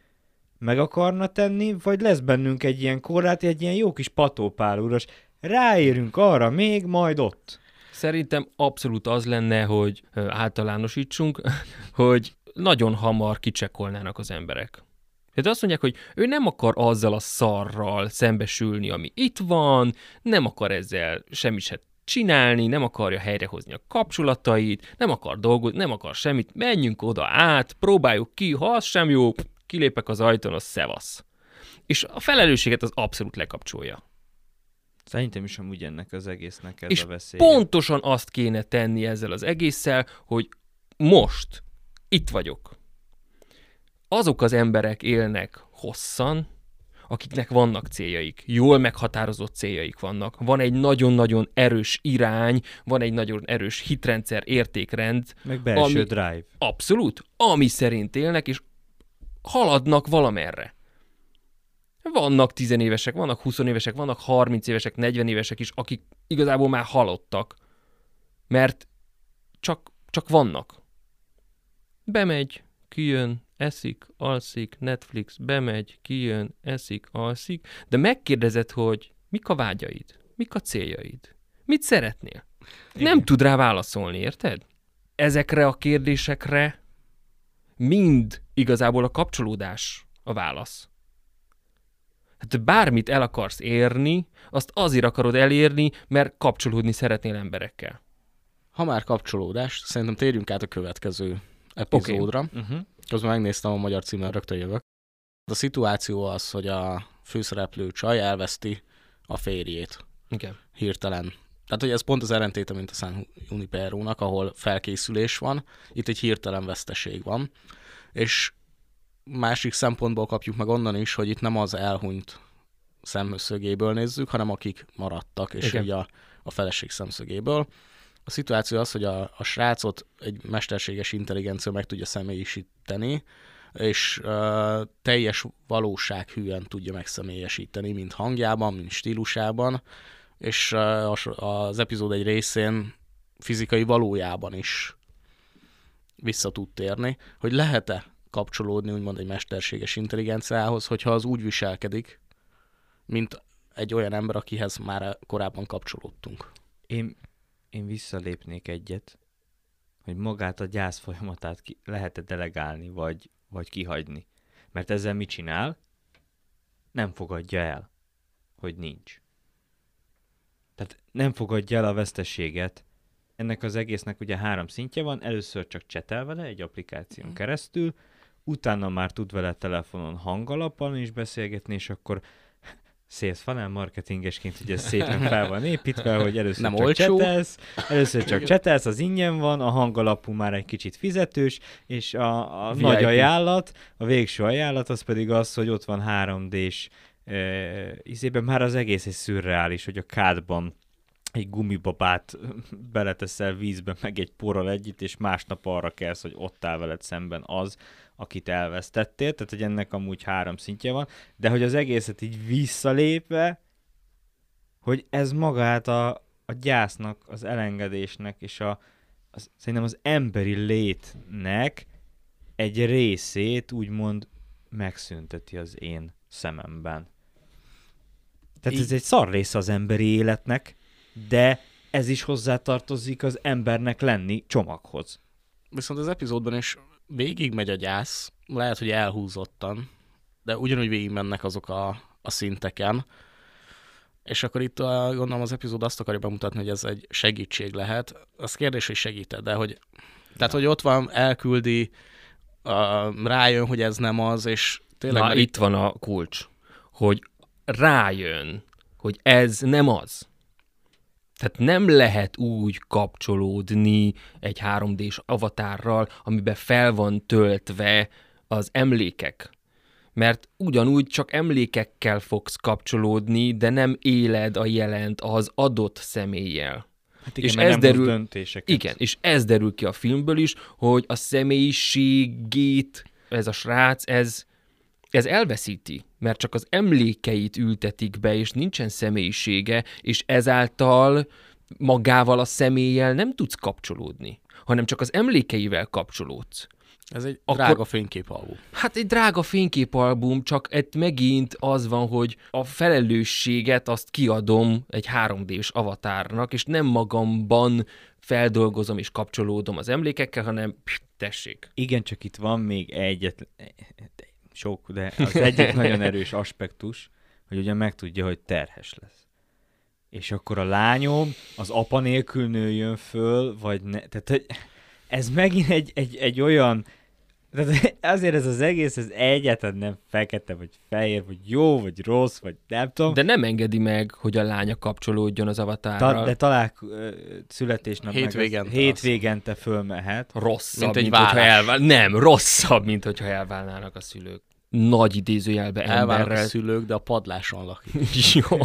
meg akarna tenni, vagy lesz bennünk egy ilyen korlát, egy ilyen jó kis patópálúros, ráérünk arra még, majd ott. Szerintem abszolút az lenne, hogy általánosítsunk, hogy nagyon hamar kicsekkolnának az emberek. Tehát azt mondják, hogy ő nem akar azzal a szarral szembesülni, ami itt van, nem akar ezzel semmit se csinálni, nem akarja helyrehozni a kapcsolatait, nem akar dolgozni, nem akar semmit, menjünk oda át, próbáljuk ki, ha az sem jó, kilépek az ajtón, az szevasz. És a felelősséget az abszolút lekapcsolja. Szerintem is amúgy ennek az egésznek ez És a veszély. Pontosan azt kéne tenni ezzel az egésszel, hogy most itt vagyok. Azok az emberek élnek hosszan, akiknek vannak céljaik, jól meghatározott céljaik vannak, van egy nagyon-nagyon erős irány, van egy nagyon erős hitrendszer, értékrend, Meg belső ami- drive. abszolút, ami szerint élnek, és haladnak valamerre. Vannak tizenévesek, vannak 20 évesek, vannak 30 évesek, 40 évesek is, akik igazából már halottak, mert csak, csak vannak. Bemegy, kijön, eszik, alszik, Netflix, bemegy, kijön, eszik, alszik, de megkérdezed, hogy mik a vágyaid, mik a céljaid, mit szeretnél? Nem tud rá válaszolni, érted? Ezekre a kérdésekre mind igazából a kapcsolódás a válasz. Hát bármit el akarsz érni, azt azért akarod elérni, mert kapcsolódni szeretnél emberekkel. Ha már kapcsolódás, szerintem térjünk át a következő epizódra. Okay. Uh-huh. Közben megnéztem a magyar címmel, rögtön jövök. A szituáció az, hogy a főszereplő csaj elveszti a férjét Igen. hirtelen. Tehát, hogy ez pont az ellentéte, mint a San Junipero-nak, ahol felkészülés van, itt egy hirtelen veszteség van. És másik szempontból kapjuk meg onnan is, hogy itt nem az elhunyt szemszögéből nézzük, hanem akik maradtak, és Igen. így a, a feleség szemszögéből. A szituáció az, hogy a, a srácot egy mesterséges intelligencia meg tudja személyisíteni, és uh, teljes valósághűen tudja megszemélyesíteni, mind hangjában, mind stílusában, és az, az epizód egy részén fizikai valójában is vissza tud térni, hogy lehet-e kapcsolódni úgymond egy mesterséges intelligenciához, hogyha az úgy viselkedik, mint egy olyan ember, akihez már korábban kapcsolódtunk. Én, én visszalépnék egyet, hogy magát a gyász folyamatát ki, lehet-e delegálni, vagy, vagy kihagyni. Mert ezzel mit csinál? Nem fogadja el, hogy nincs. Tehát nem fogadja el a veszteséget. Ennek az egésznek ugye három szintje van. Először csak csetel vele egy applikáción keresztül, utána már tud vele telefonon hangalapon is beszélgetni, és akkor sales funnel marketingesként ugye ez szépen fel van építve, hogy először Nem csak olcsó. csetelsz, először csak csetelsz, az ingyen van, a hangalapú már egy kicsit fizetős, és a, a VIP. nagy ajánlat, a végső ajánlat az pedig az, hogy ott van 3D-s e, izében már az egész egy szürreális, hogy a kádban egy gumibabát beleteszel vízbe, meg egy porral együtt, és másnap arra kelsz, hogy ott áll veled szemben az, akit elvesztettél, tehát hogy ennek amúgy három szintje van, de hogy az egészet így visszalépve, hogy ez magát a, a gyásznak, az elengedésnek és a, az, szerintem az emberi létnek egy részét úgymond megszünteti az én szememben. Tehát ez Így- egy szar része az emberi életnek, de ez is hozzátartozik az embernek lenni csomaghoz. Viszont az epizódban is végig megy a gyász, lehet, hogy elhúzottan, de ugyanúgy végig mennek azok a, a szinteken, és akkor itt a, gondolom az epizód azt akarja bemutatni, hogy ez egy segítség lehet. Az kérdés, hogy segít de hogy tehát, hogy ott van, elküldi uh, rájön, hogy ez nem az, és tényleg... Na, itt van a kulcs, hogy rájön, hogy ez nem az. Tehát nem lehet úgy kapcsolódni egy 3D-s avatárral, amiben fel van töltve az emlékek. Mert ugyanúgy csak emlékekkel fogsz kapcsolódni, de nem éled a jelent az adott személlyel. Hát igen, És ez derül- döntéseket. Igen, és ez derül ki a filmből is, hogy a személyiségét ez a srác, ez, ez elveszíti, mert csak az emlékeit ültetik be, és nincsen személyisége, és ezáltal magával a személlyel nem tudsz kapcsolódni, hanem csak az emlékeivel kapcsolódsz. Ez egy Akkor- drága fényképalbum. Hát egy drága fényképalbum, csak itt megint az van, hogy a felelősséget azt kiadom egy 3D-s avatárnak, és nem magamban feldolgozom és kapcsolódom az emlékekkel, hanem pff, tessék. Igen, csak itt van még egyet, sok, de az egyik nagyon erős aspektus, hogy ugye megtudja, hogy terhes lesz. És akkor a lányom az apa nélkül nőjön föl, vagy ne, tehát hogy ez megint egy, egy, egy olyan, tehát azért ez az egész, ez egyáltalán nem fekete, vagy fehér, vagy jó, vagy rossz, vagy nem tudom. De nem engedi meg, hogy a lánya kapcsolódjon az avatárral. Ta, de talál ö, születésnap meg az- Hétvégente hétvégente fölmehet. rosszabb, Mint egy mint hogyha elvál... Nem, rosszabb, mint hogyha elválnának a szülők. Nagy idézőjelbe Elválnak a szülők, de a padláson lakik. Jó.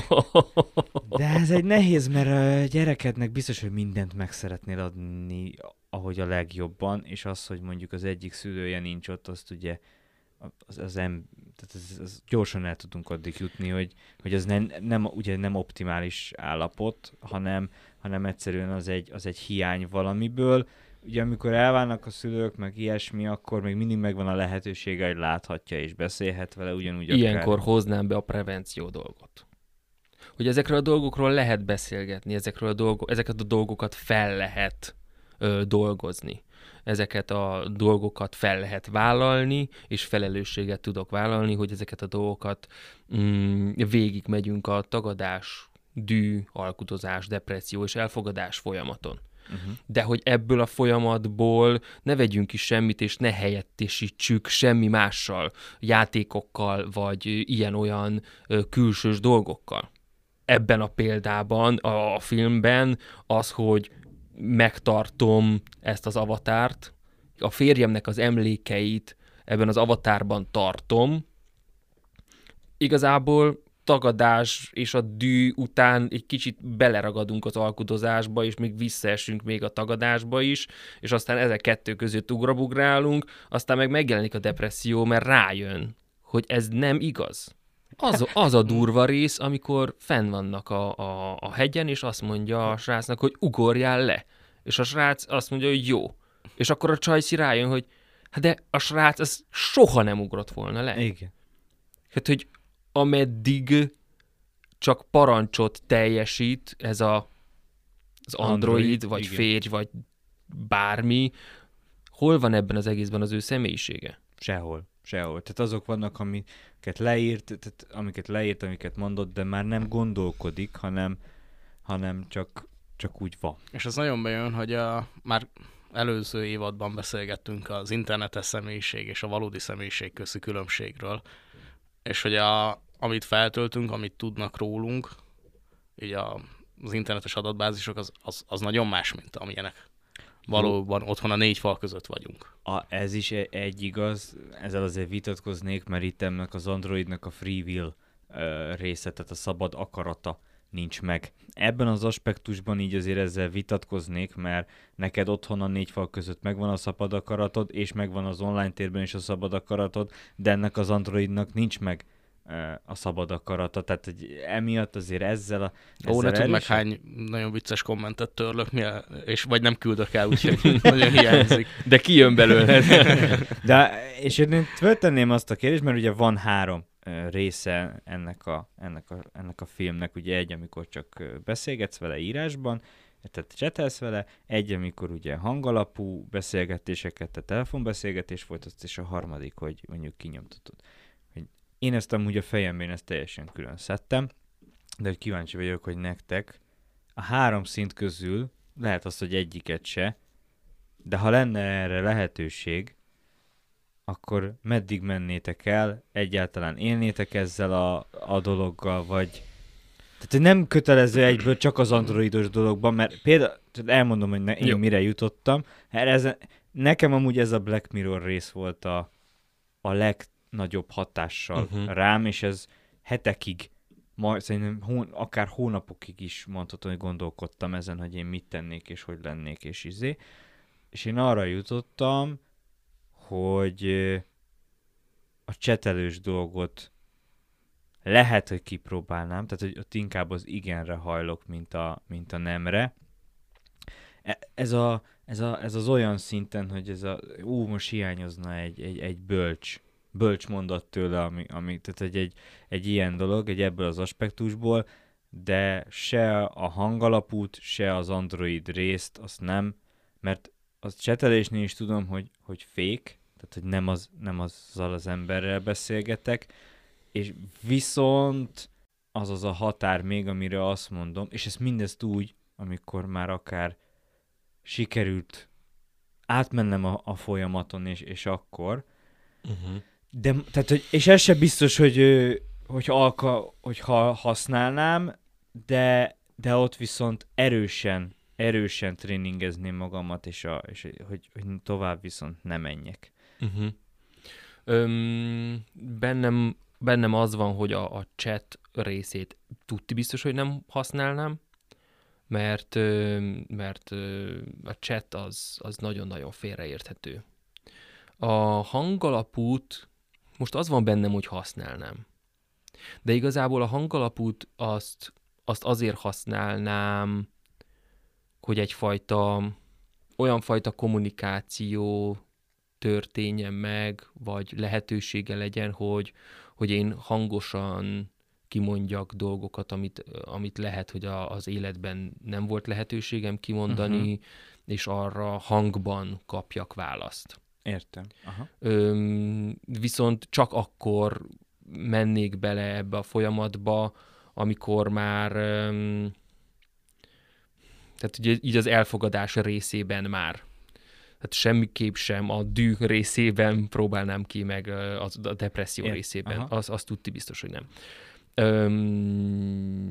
De ez egy nehéz, mert a gyerekednek biztos, hogy mindent meg szeretnél adni, ahogy a legjobban, és az, hogy mondjuk az egyik szülője nincs ott, azt ugye az, az em, tehát az, az gyorsan el tudunk addig jutni, hogy, hogy az nem, nem, ugye nem optimális állapot, hanem, hanem egyszerűen az egy, az egy hiány valamiből. Ugye amikor elválnak a szülők, meg ilyesmi, akkor még mindig megvan a lehetősége, hogy láthatja és beszélhet vele, ugyanúgy Ilyenkor hoznám be a prevenció dolgot. Hogy ezekről a dolgokról lehet beszélgetni, ezekről a dolgo- ezeket a dolgokat fel lehet ö, dolgozni. Ezeket a dolgokat fel lehet vállalni, és felelősséget tudok vállalni, hogy ezeket a dolgokat mm, végig megyünk a tagadás, dű, alkudozás, depresszió és elfogadás folyamaton. Uh-huh. de hogy ebből a folyamatból ne vegyünk ki semmit, és ne helyettesítsük semmi mással, játékokkal, vagy ilyen-olyan külsős dolgokkal. Ebben a példában, a filmben az, hogy megtartom ezt az avatárt, a férjemnek az emlékeit ebben az avatárban tartom, igazából tagadás és a dű után egy kicsit beleragadunk az alkudozásba, és még visszaesünk még a tagadásba is, és aztán ezek kettő között ugrabugrálunk, aztán meg megjelenik a depresszió, mert rájön, hogy ez nem igaz. Az, az a durva rész, amikor fenn vannak a, a, a hegyen, és azt mondja a srácnak, hogy ugorjál le. És a srác azt mondja, hogy jó. És akkor a csajci rájön, hogy hát de a srác az soha nem ugrott volna le. Igen. Hát, hogy ameddig csak parancsot teljesít ez a, az android, Android, vagy igen. férj, vagy bármi, hol van ebben az egészben az ő személyisége? Sehol. Sehol. Tehát azok vannak, amiket leírt, tehát amiket leírt, amiket mondott, de már nem gondolkodik, hanem, hanem csak, csak úgy van. És ez nagyon bejön, hogy a, már előző évadban beszélgettünk az internetes személyiség és a valódi személyiség közti különbségről, és hogy a, amit feltöltünk, amit tudnak rólunk, így a, az internetes adatbázisok, az, az, az nagyon más, mint amilyenek. Valóban otthon a négy fal között vagyunk. A, ez is e- egy igaz, ezzel azért vitatkoznék, mert itt ennek az Androidnak a free will ö, része, tehát a szabad akarata nincs meg. Ebben az aspektusban így azért ezzel vitatkoznék, mert neked otthon a négy fal között megvan a szabad akaratod, és megvan az online térben is a szabad akaratod, de ennek az Androidnak nincs meg a szabad akarata, tehát hogy emiatt azért ezzel a... Ó, ne ezzel tudd meg hány nagyon vicces kommentet törlök, mi és vagy nem küldök el, úgyhogy nagyon hiányzik. De ki jön belőle? De, és én föltenném azt a kérdést, mert ugye van három része ennek a, ennek, a, ennek a filmnek, ugye egy, amikor csak beszélgetsz vele írásban, tehát csetelsz vele, egy, amikor ugye hangalapú beszélgetéseket, tehát telefonbeszélgetés folytatsz, és a harmadik, hogy mondjuk kinyomtatod. Én ezt amúgy a fejemben ezt teljesen külön szedtem, de hogy kíváncsi vagyok, hogy nektek a három szint közül lehet az, hogy egyiket se, de ha lenne erre lehetőség, akkor meddig mennétek el, egyáltalán élnétek ezzel a, a dologgal, vagy tehát nem kötelező egyből csak az androidos dologban, mert például elmondom, hogy ne, én Jó. mire jutottam. Erre ez, nekem amúgy ez a Black Mirror rész volt a, a legnagyobb hatással uh-huh. rám, és ez hetekig, majd szerintem hón, akár hónapokig is mondhatom, hogy gondolkodtam ezen, hogy én mit tennék, és hogy lennék, és izé. És én arra jutottam, hogy a csetelős dolgot lehet, hogy kipróbálnám, tehát hogy ott inkább az igenre hajlok, mint a, mint a nemre. E- Ez, a, ez, a, ez az olyan szinten, hogy ez a, ú, most hiányozna egy, egy, egy bölcs, bölcs mondat tőle, ami, ami tehát egy, egy, egy ilyen dolog, egy ebből az aspektusból, de se a hangalapút, se az Android részt, azt nem, mert az csetelésnél is tudom, hogy, hogy fake, tehát hogy nem, az, nem azzal az emberrel beszélgetek, és viszont az az a határ még, amire azt mondom, és ezt mindezt úgy, amikor már akár sikerült átmennem a, a folyamaton, és, és akkor, Uh-huh. De, tehát, hogy, és ez se biztos, hogy, hogy alka, hogyha használnám, de, de ott viszont erősen, erősen tréningezném magamat, és, a, és hogy, hogy tovább viszont ne menjek. Uh-huh. Öm, bennem, bennem az van, hogy a, a chat részét tudti biztos, hogy nem használnám, mert, mert a chat az, az nagyon-nagyon félreérthető. A hangalapút most az van bennem, hogy használnám. De igazából a hangalapút azt, azt azért használnám, hogy egyfajta olyan fajta kommunikáció történjen meg, vagy lehetősége legyen, hogy, hogy én hangosan kimondjak dolgokat, amit, amit lehet, hogy a, az életben nem volt lehetőségem kimondani, uh-huh. és arra hangban kapjak választ. Értem. Aha. Öm, viszont csak akkor mennék bele ebbe a folyamatba, amikor már öm, tehát ugye így az elfogadás részében már. Tehát semmiképp sem a dű részében próbálnám ki, meg az, a depresszió Ért- részében. aha. Az, az tudti biztos, hogy nem. Öm,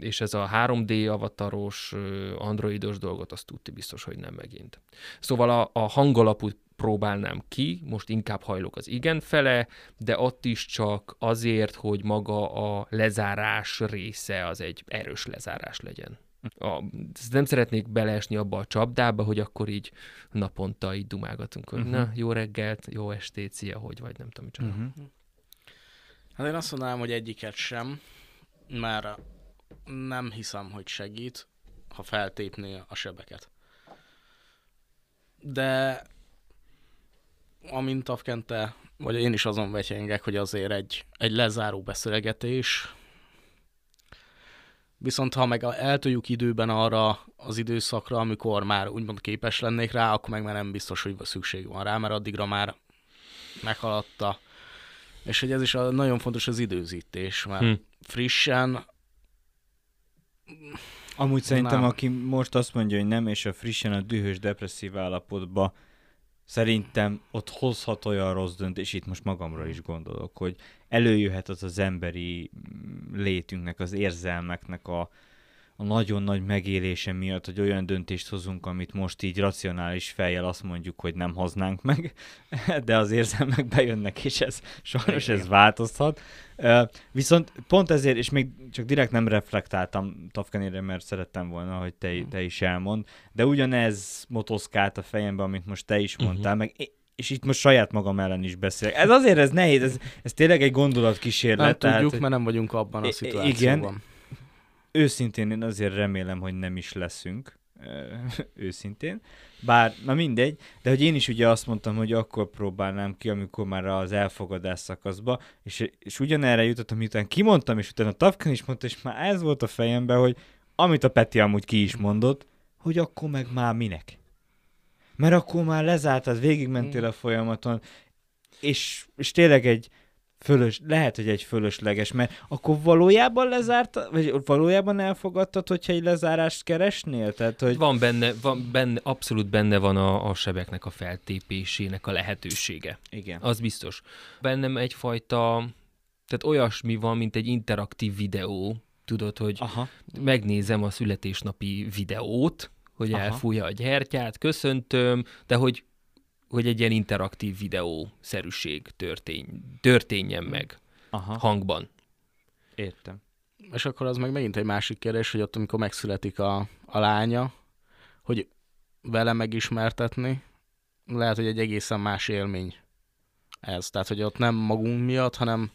és ez a 3D avataros, androidos dolgot, azt tudti biztos, hogy nem megint. Szóval a, a hangalapút próbálnám ki, most inkább hajlok az igen fele, de ott is csak azért, hogy maga a lezárás része az egy erős lezárás legyen. A, nem szeretnék beleesni abba a csapdába, hogy akkor így naponta így dumálgatunk, hogy uh-huh. na, jó reggelt, jó estét, szia, hogy vagy, nem tudom, micsoda. Uh-huh. Uh-huh. Hát én azt mondanám, hogy egyiket sem, mert nem hiszem, hogy segít, ha feltépné a sebeket. De amint Afkente, vagy én is azon vetyengek, hogy azért egy, egy lezáró beszélgetés, viszont ha meg el tudjuk időben arra az időszakra, amikor már úgymond képes lennék rá, akkor meg már nem biztos, hogy szükség van rá, mert addigra már meghaladta. És hogy ez is a, nagyon fontos az időzítés, mert hm. frissen Amúgy szerintem, Nem. aki most azt mondja, hogy nem, és a frissen a dühös, depresszív állapotba, szerintem ott hozhat olyan rossz döntés, itt most magamra is gondolok, hogy előjöhet az az emberi mm, létünknek, az érzelmeknek a, a nagyon nagy megélése miatt, hogy olyan döntést hozunk, amit most így racionális fejjel azt mondjuk, hogy nem hoznánk meg, de az érzelmek bejönnek, és ez sajnos ez változhat. Viszont pont ezért, és még csak direkt nem reflektáltam Tafkenére, mert szerettem volna, hogy te, te is elmond, de ugyanez motoszkált a fejembe, amit most te is mondtál, Mhm. meg és itt most saját magam ellen is beszélek. Ez azért ez nehéz, ez, ez tényleg egy gondolatkísérlet. nem tehát, tudjuk, mert nem vagyunk abban a szituációban. igen. Őszintén én azért remélem, hogy nem is leszünk. őszintén. Bár, na mindegy, de hogy én is ugye azt mondtam, hogy akkor próbálnám ki, amikor már az elfogadás szakaszba, és, és ugyanerre jutottam, miután kimondtam, és utána Tafkan is mondta, és már ez volt a fejemben, hogy amit a Peti amúgy ki is mondott, hogy akkor meg már minek? Mert akkor már lezártad, végigmentél a folyamaton, és, és tényleg egy, fölös, lehet, hogy egy fölösleges, mert akkor valójában lezárt, vagy valójában elfogadtad, hogyha egy lezárást keresnél? Tehát, hogy... Van benne, van benne, abszolút benne van a, a sebeknek a feltépésének a lehetősége. Igen. Az biztos. Bennem egyfajta, tehát olyasmi van, mint egy interaktív videó, tudod, hogy Aha. megnézem a születésnapi videót, hogy Aha. elfújja a gyertyát, köszöntöm, de hogy, hogy egy ilyen interaktív videó-szerűség történj, történjen meg Aha. hangban. Értem. És akkor az meg megint egy másik kérdés, hogy ott, amikor megszületik a, a lánya, hogy vele megismertetni, lehet, hogy egy egészen más élmény ez. Tehát, hogy ott nem magunk miatt, hanem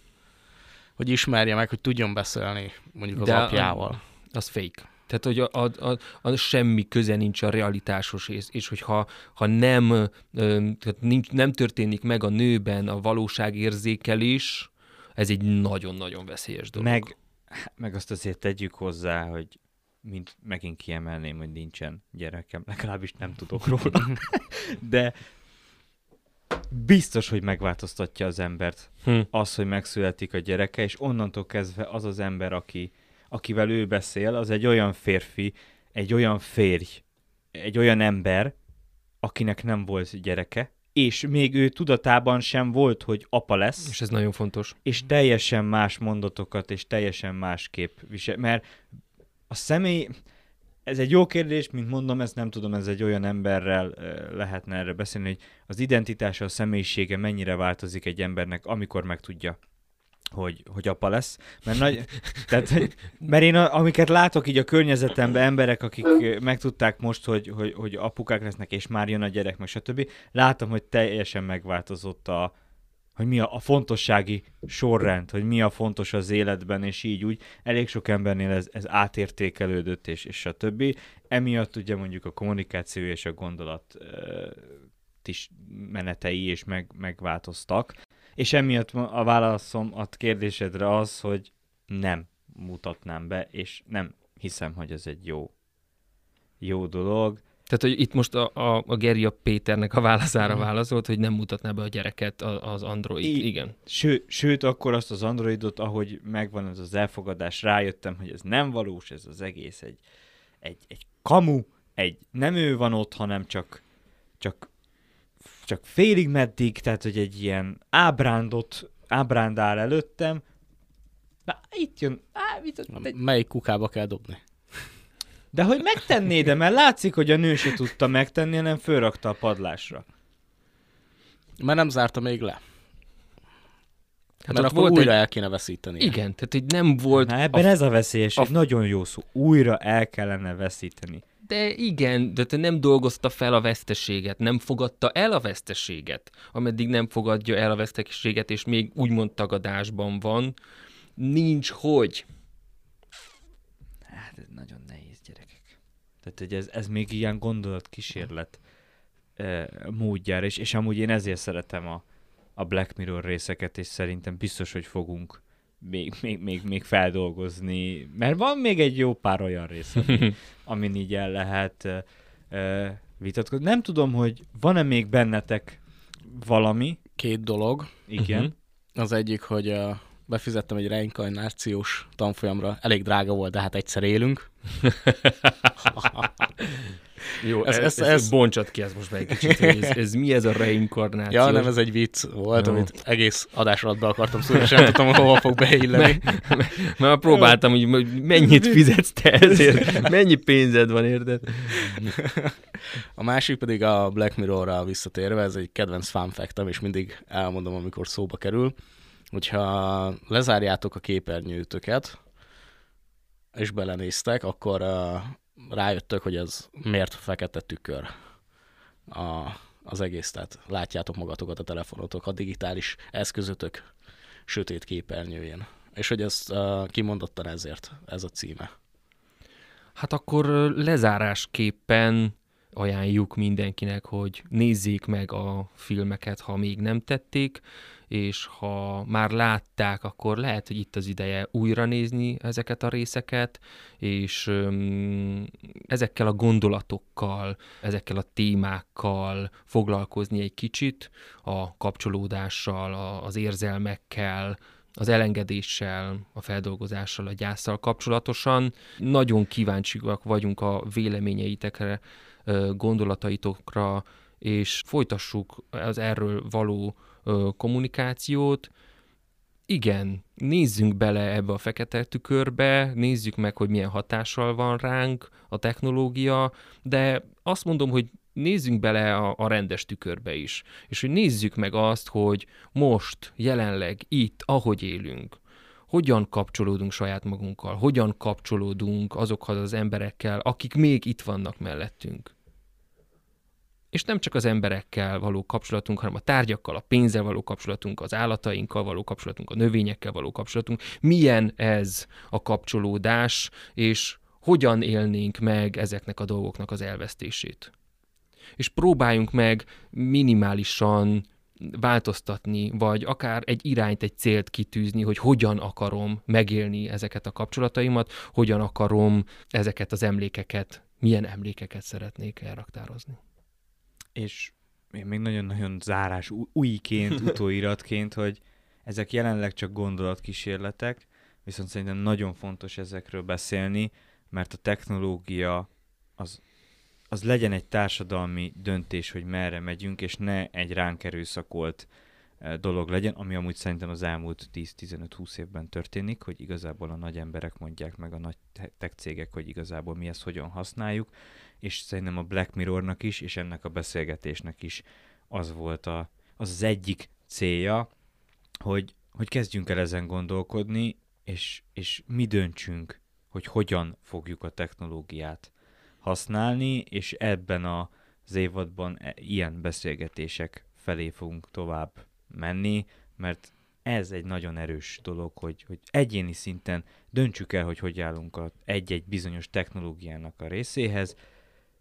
hogy ismerje meg, hogy tudjon beszélni mondjuk az De a- apjával. Az fake. Tehát, hogy a, a, a, a semmi köze nincs a realitásos, és, és hogyha ha nem, tehát nincs, nem történik meg a nőben a valóságérzékelés, ez egy nagyon-nagyon veszélyes dolog. Meg, meg azt azért tegyük hozzá, hogy mint megint kiemelném, hogy nincsen gyerekem, legalábbis nem tudok róla. De biztos, hogy megváltoztatja az embert Hm. az, hogy megszületik a gyereke, és onnantól kezdve az az ember, aki, akivel ő beszél, az egy olyan férfi, egy olyan férj, egy olyan ember, akinek nem volt gyereke, és még ő tudatában sem volt, hogy apa lesz, És ez nagyon fontos. és teljesen más mondatokat, és teljesen másképp visel, mert a személy, ez egy jó kérdés, mint mondom, ezt nem tudom, ez egy olyan emberrel lehetne erre beszélni, hogy az identitása, a személyisége mennyire változik egy embernek, amikor megtudja, hogy, hogy apa lesz. Mert, nagy, tehát, mert én a, amiket látok így a környezetemben, emberek, akik megtudták most, hogy, hogy, hogy apukák lesznek, és már jön a gyerek, meg stb. Látom, hogy teljesen megváltozott a, hogy mi a, a fontossági sorrend, hogy mi a fontos az életben, és így úgy. Elég sok embernél ez, ez átértékelődött, és, és többi. Emiatt ugye mondjuk a kommunikáció és a gondolat ö, is menetei és meg, megváltoztak. És emiatt a válaszom a kérdésedre az, hogy nem mutatnám be, és nem hiszem, hogy ez egy jó, jó dolog. Tehát, hogy itt most a, a, a Geri a Péternek a válaszára válaszolt, hogy nem mutatná be a gyereket az Android. I- Igen. Ső, sőt, akkor azt az Androidot, ahogy megvan ez az elfogadás, rájöttem, hogy ez nem valós, ez az egész egy, egy, egy kamu, egy nem ő van ott, hanem csak, csak, csak félig meddig, tehát hogy egy ilyen ábrándot, ábránd áll előttem. Na, itt jön, á, mit, de, Melyik kukába kell dobni? de hogy megtenné, de mert látszik, hogy a nő se tudta megtenni, hanem fölrakta a padlásra. Mert nem zárta még le. Hát Mert akkor volt újra egy... el kéne veszíteni. Igen, tehát hogy nem volt... Na ebben a... ez a veszélyes, a- a... nagyon jó szó. Újra el kellene veszíteni. De igen, de te nem dolgozta fel a veszteséget, nem fogadta el a veszteséget. Ameddig nem fogadja el a veszteséget, és még úgymond tagadásban van, nincs hogy. Hát ez nagyon nehéz, gyerekek. Tehát, hogy ez, ez még ilyen gondolatkísérlet e, módjára, és, és amúgy én ezért szeretem a, a Black Mirror részeket, és szerintem biztos, hogy fogunk még, még, még, még feldolgozni, mert van még egy jó pár olyan rész, ami, amin így el lehet e, vitatkozni. Nem tudom, hogy van-e még bennetek valami, Két dolog. igen, Mhm. Az egyik, hogy uh, befizettem egy reinkarnációs tanfolyamra. Elég drága volt, de hát egyszer élünk. Jó, Ez- ez, ez- ez, bontsad ki ezt most meg egy kicsit, hogy ez, ez mi ez a reinkarnáció? Ja, nem, ez egy vicc volt, Jó. amit egész adás alatt be akartam szólni, és nem tudtam, hova fog beilleni. Már próbáltam, hogy mennyit fizetsz te ezért, mennyi pénzed van, érted? A másik pedig a Black Mirror-ra visszatérve, ez egy kedvenc fun és mindig elmondom, amikor szóba kerül, hogyha lezárjátok a képernyőtöket, és belenéztek, akkor uh, rájöttök, hogy ez miért fekete tükör a, az egész. Tehát látjátok magatokat a telefonotok, a digitális eszközötök sötét képernyőjén. És hogy ezt uh, kimondottan ezért, ez a címe. Hát akkor lezárásképpen ajánljuk mindenkinek, hogy nézzék meg a filmeket, ha még nem tették, és ha már látták, akkor lehet, hogy itt az ideje újra nézni ezeket a részeket, és ezekkel a gondolatokkal, ezekkel a témákkal foglalkozni egy kicsit, a kapcsolódással, az érzelmekkel, az elengedéssel, a feldolgozással, a gyászsal kapcsolatosan. Nagyon kíváncsiak vagyunk a véleményeitekre, gondolataitokra, és folytassuk az erről való kommunikációt. Igen, nézzünk bele ebbe a fekete tükörbe, nézzük meg, hogy milyen hatással van ránk a technológia, de azt mondom, hogy nézzünk bele a, a rendes tükörbe is, és hogy nézzük meg azt, hogy most, jelenleg, itt, ahogy élünk, hogyan kapcsolódunk saját magunkkal, hogyan kapcsolódunk azokhoz az emberekkel, akik még itt vannak mellettünk. És nem csak az emberekkel való kapcsolatunk, hanem a tárgyakkal, a pénzzel való kapcsolatunk, az állatainkkal való kapcsolatunk, a növényekkel való kapcsolatunk. Milyen ez a kapcsolódás, és hogyan élnénk meg ezeknek a dolgoknak az elvesztését. És próbáljunk meg minimálisan változtatni, vagy akár egy irányt, egy célt kitűzni, hogy hogyan akarom megélni ezeket a kapcsolataimat, hogyan akarom ezeket az emlékeket, milyen emlékeket szeretnék elraktározni. És én még nagyon-nagyon zárás újként, utóiratként, hogy ezek jelenleg csak gondolatkísérletek, viszont szerintem nagyon fontos ezekről beszélni, mert a technológia az az legyen egy társadalmi döntés, hogy merre megyünk, és ne egy ránk erőszakolt e, dolog legyen, ami amúgy szerintem az elmúlt 10-15-20 évben történik, hogy igazából a nagy emberek mondják meg a nagy tech cégek, hogy igazából mi ezt hogyan használjuk, és szerintem a Black Mirrornak is, és ennek a beszélgetésnek is az volt a, az, az egyik célja, hogy, hogy kezdjünk el ezen gondolkodni, és, és mi döntsünk, hogy hogyan fogjuk a technológiát használni, és ebben az évadban e, ilyen beszélgetések felé fogunk tovább menni, mert ez egy nagyon erős dolog, hogy, hogy egyéni szinten döntsük el, hogy hogy állunk a egy-egy bizonyos technológiának a részéhez,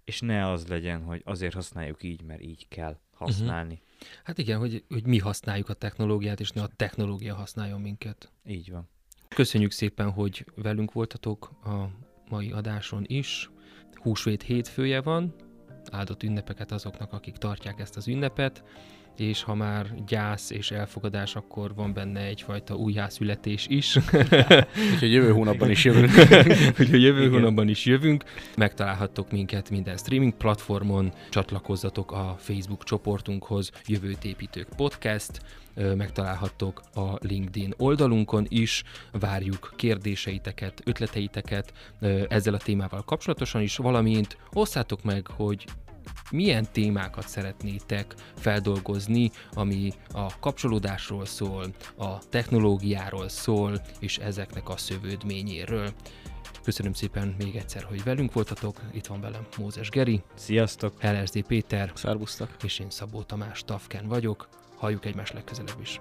és ne az legyen, hogy azért használjuk így, mert így kell használni. Uh-huh. Hát igen, hogy, hogy mi használjuk a technológiát, és ne a technológia használjon minket. Így van. Köszönjük szépen, hogy velünk voltatok a mai adáson is húsvét hétfője van, áldott ünnepeket azoknak, akik tartják ezt az ünnepet, és ha már gyász és elfogadás, akkor van benne egyfajta újjászületés is. Úgyhogy jövő hónapban is jövünk. Úgyhogy jövő Igen. hónapban is jövünk. Megtalálhattok minket minden streaming platformon, csatlakozzatok a Facebook csoportunkhoz, Jövőt építők podcast, megtalálhattok a LinkedIn oldalunkon is, várjuk kérdéseiteket, ötleteiteket ezzel a témával kapcsolatosan is, valamint osszátok meg, hogy milyen témákat szeretnétek feldolgozni, ami a kapcsolódásról szól, a technológiáról szól, és ezeknek a szövődményéről. Köszönöm szépen még egyszer, hogy velünk voltatok. Itt van velem Mózes Geri. Sziasztok! LSD Péter. Szervusztok! És én Szabó Tamás Tafken vagyok. Halljuk egymás legközelebb is.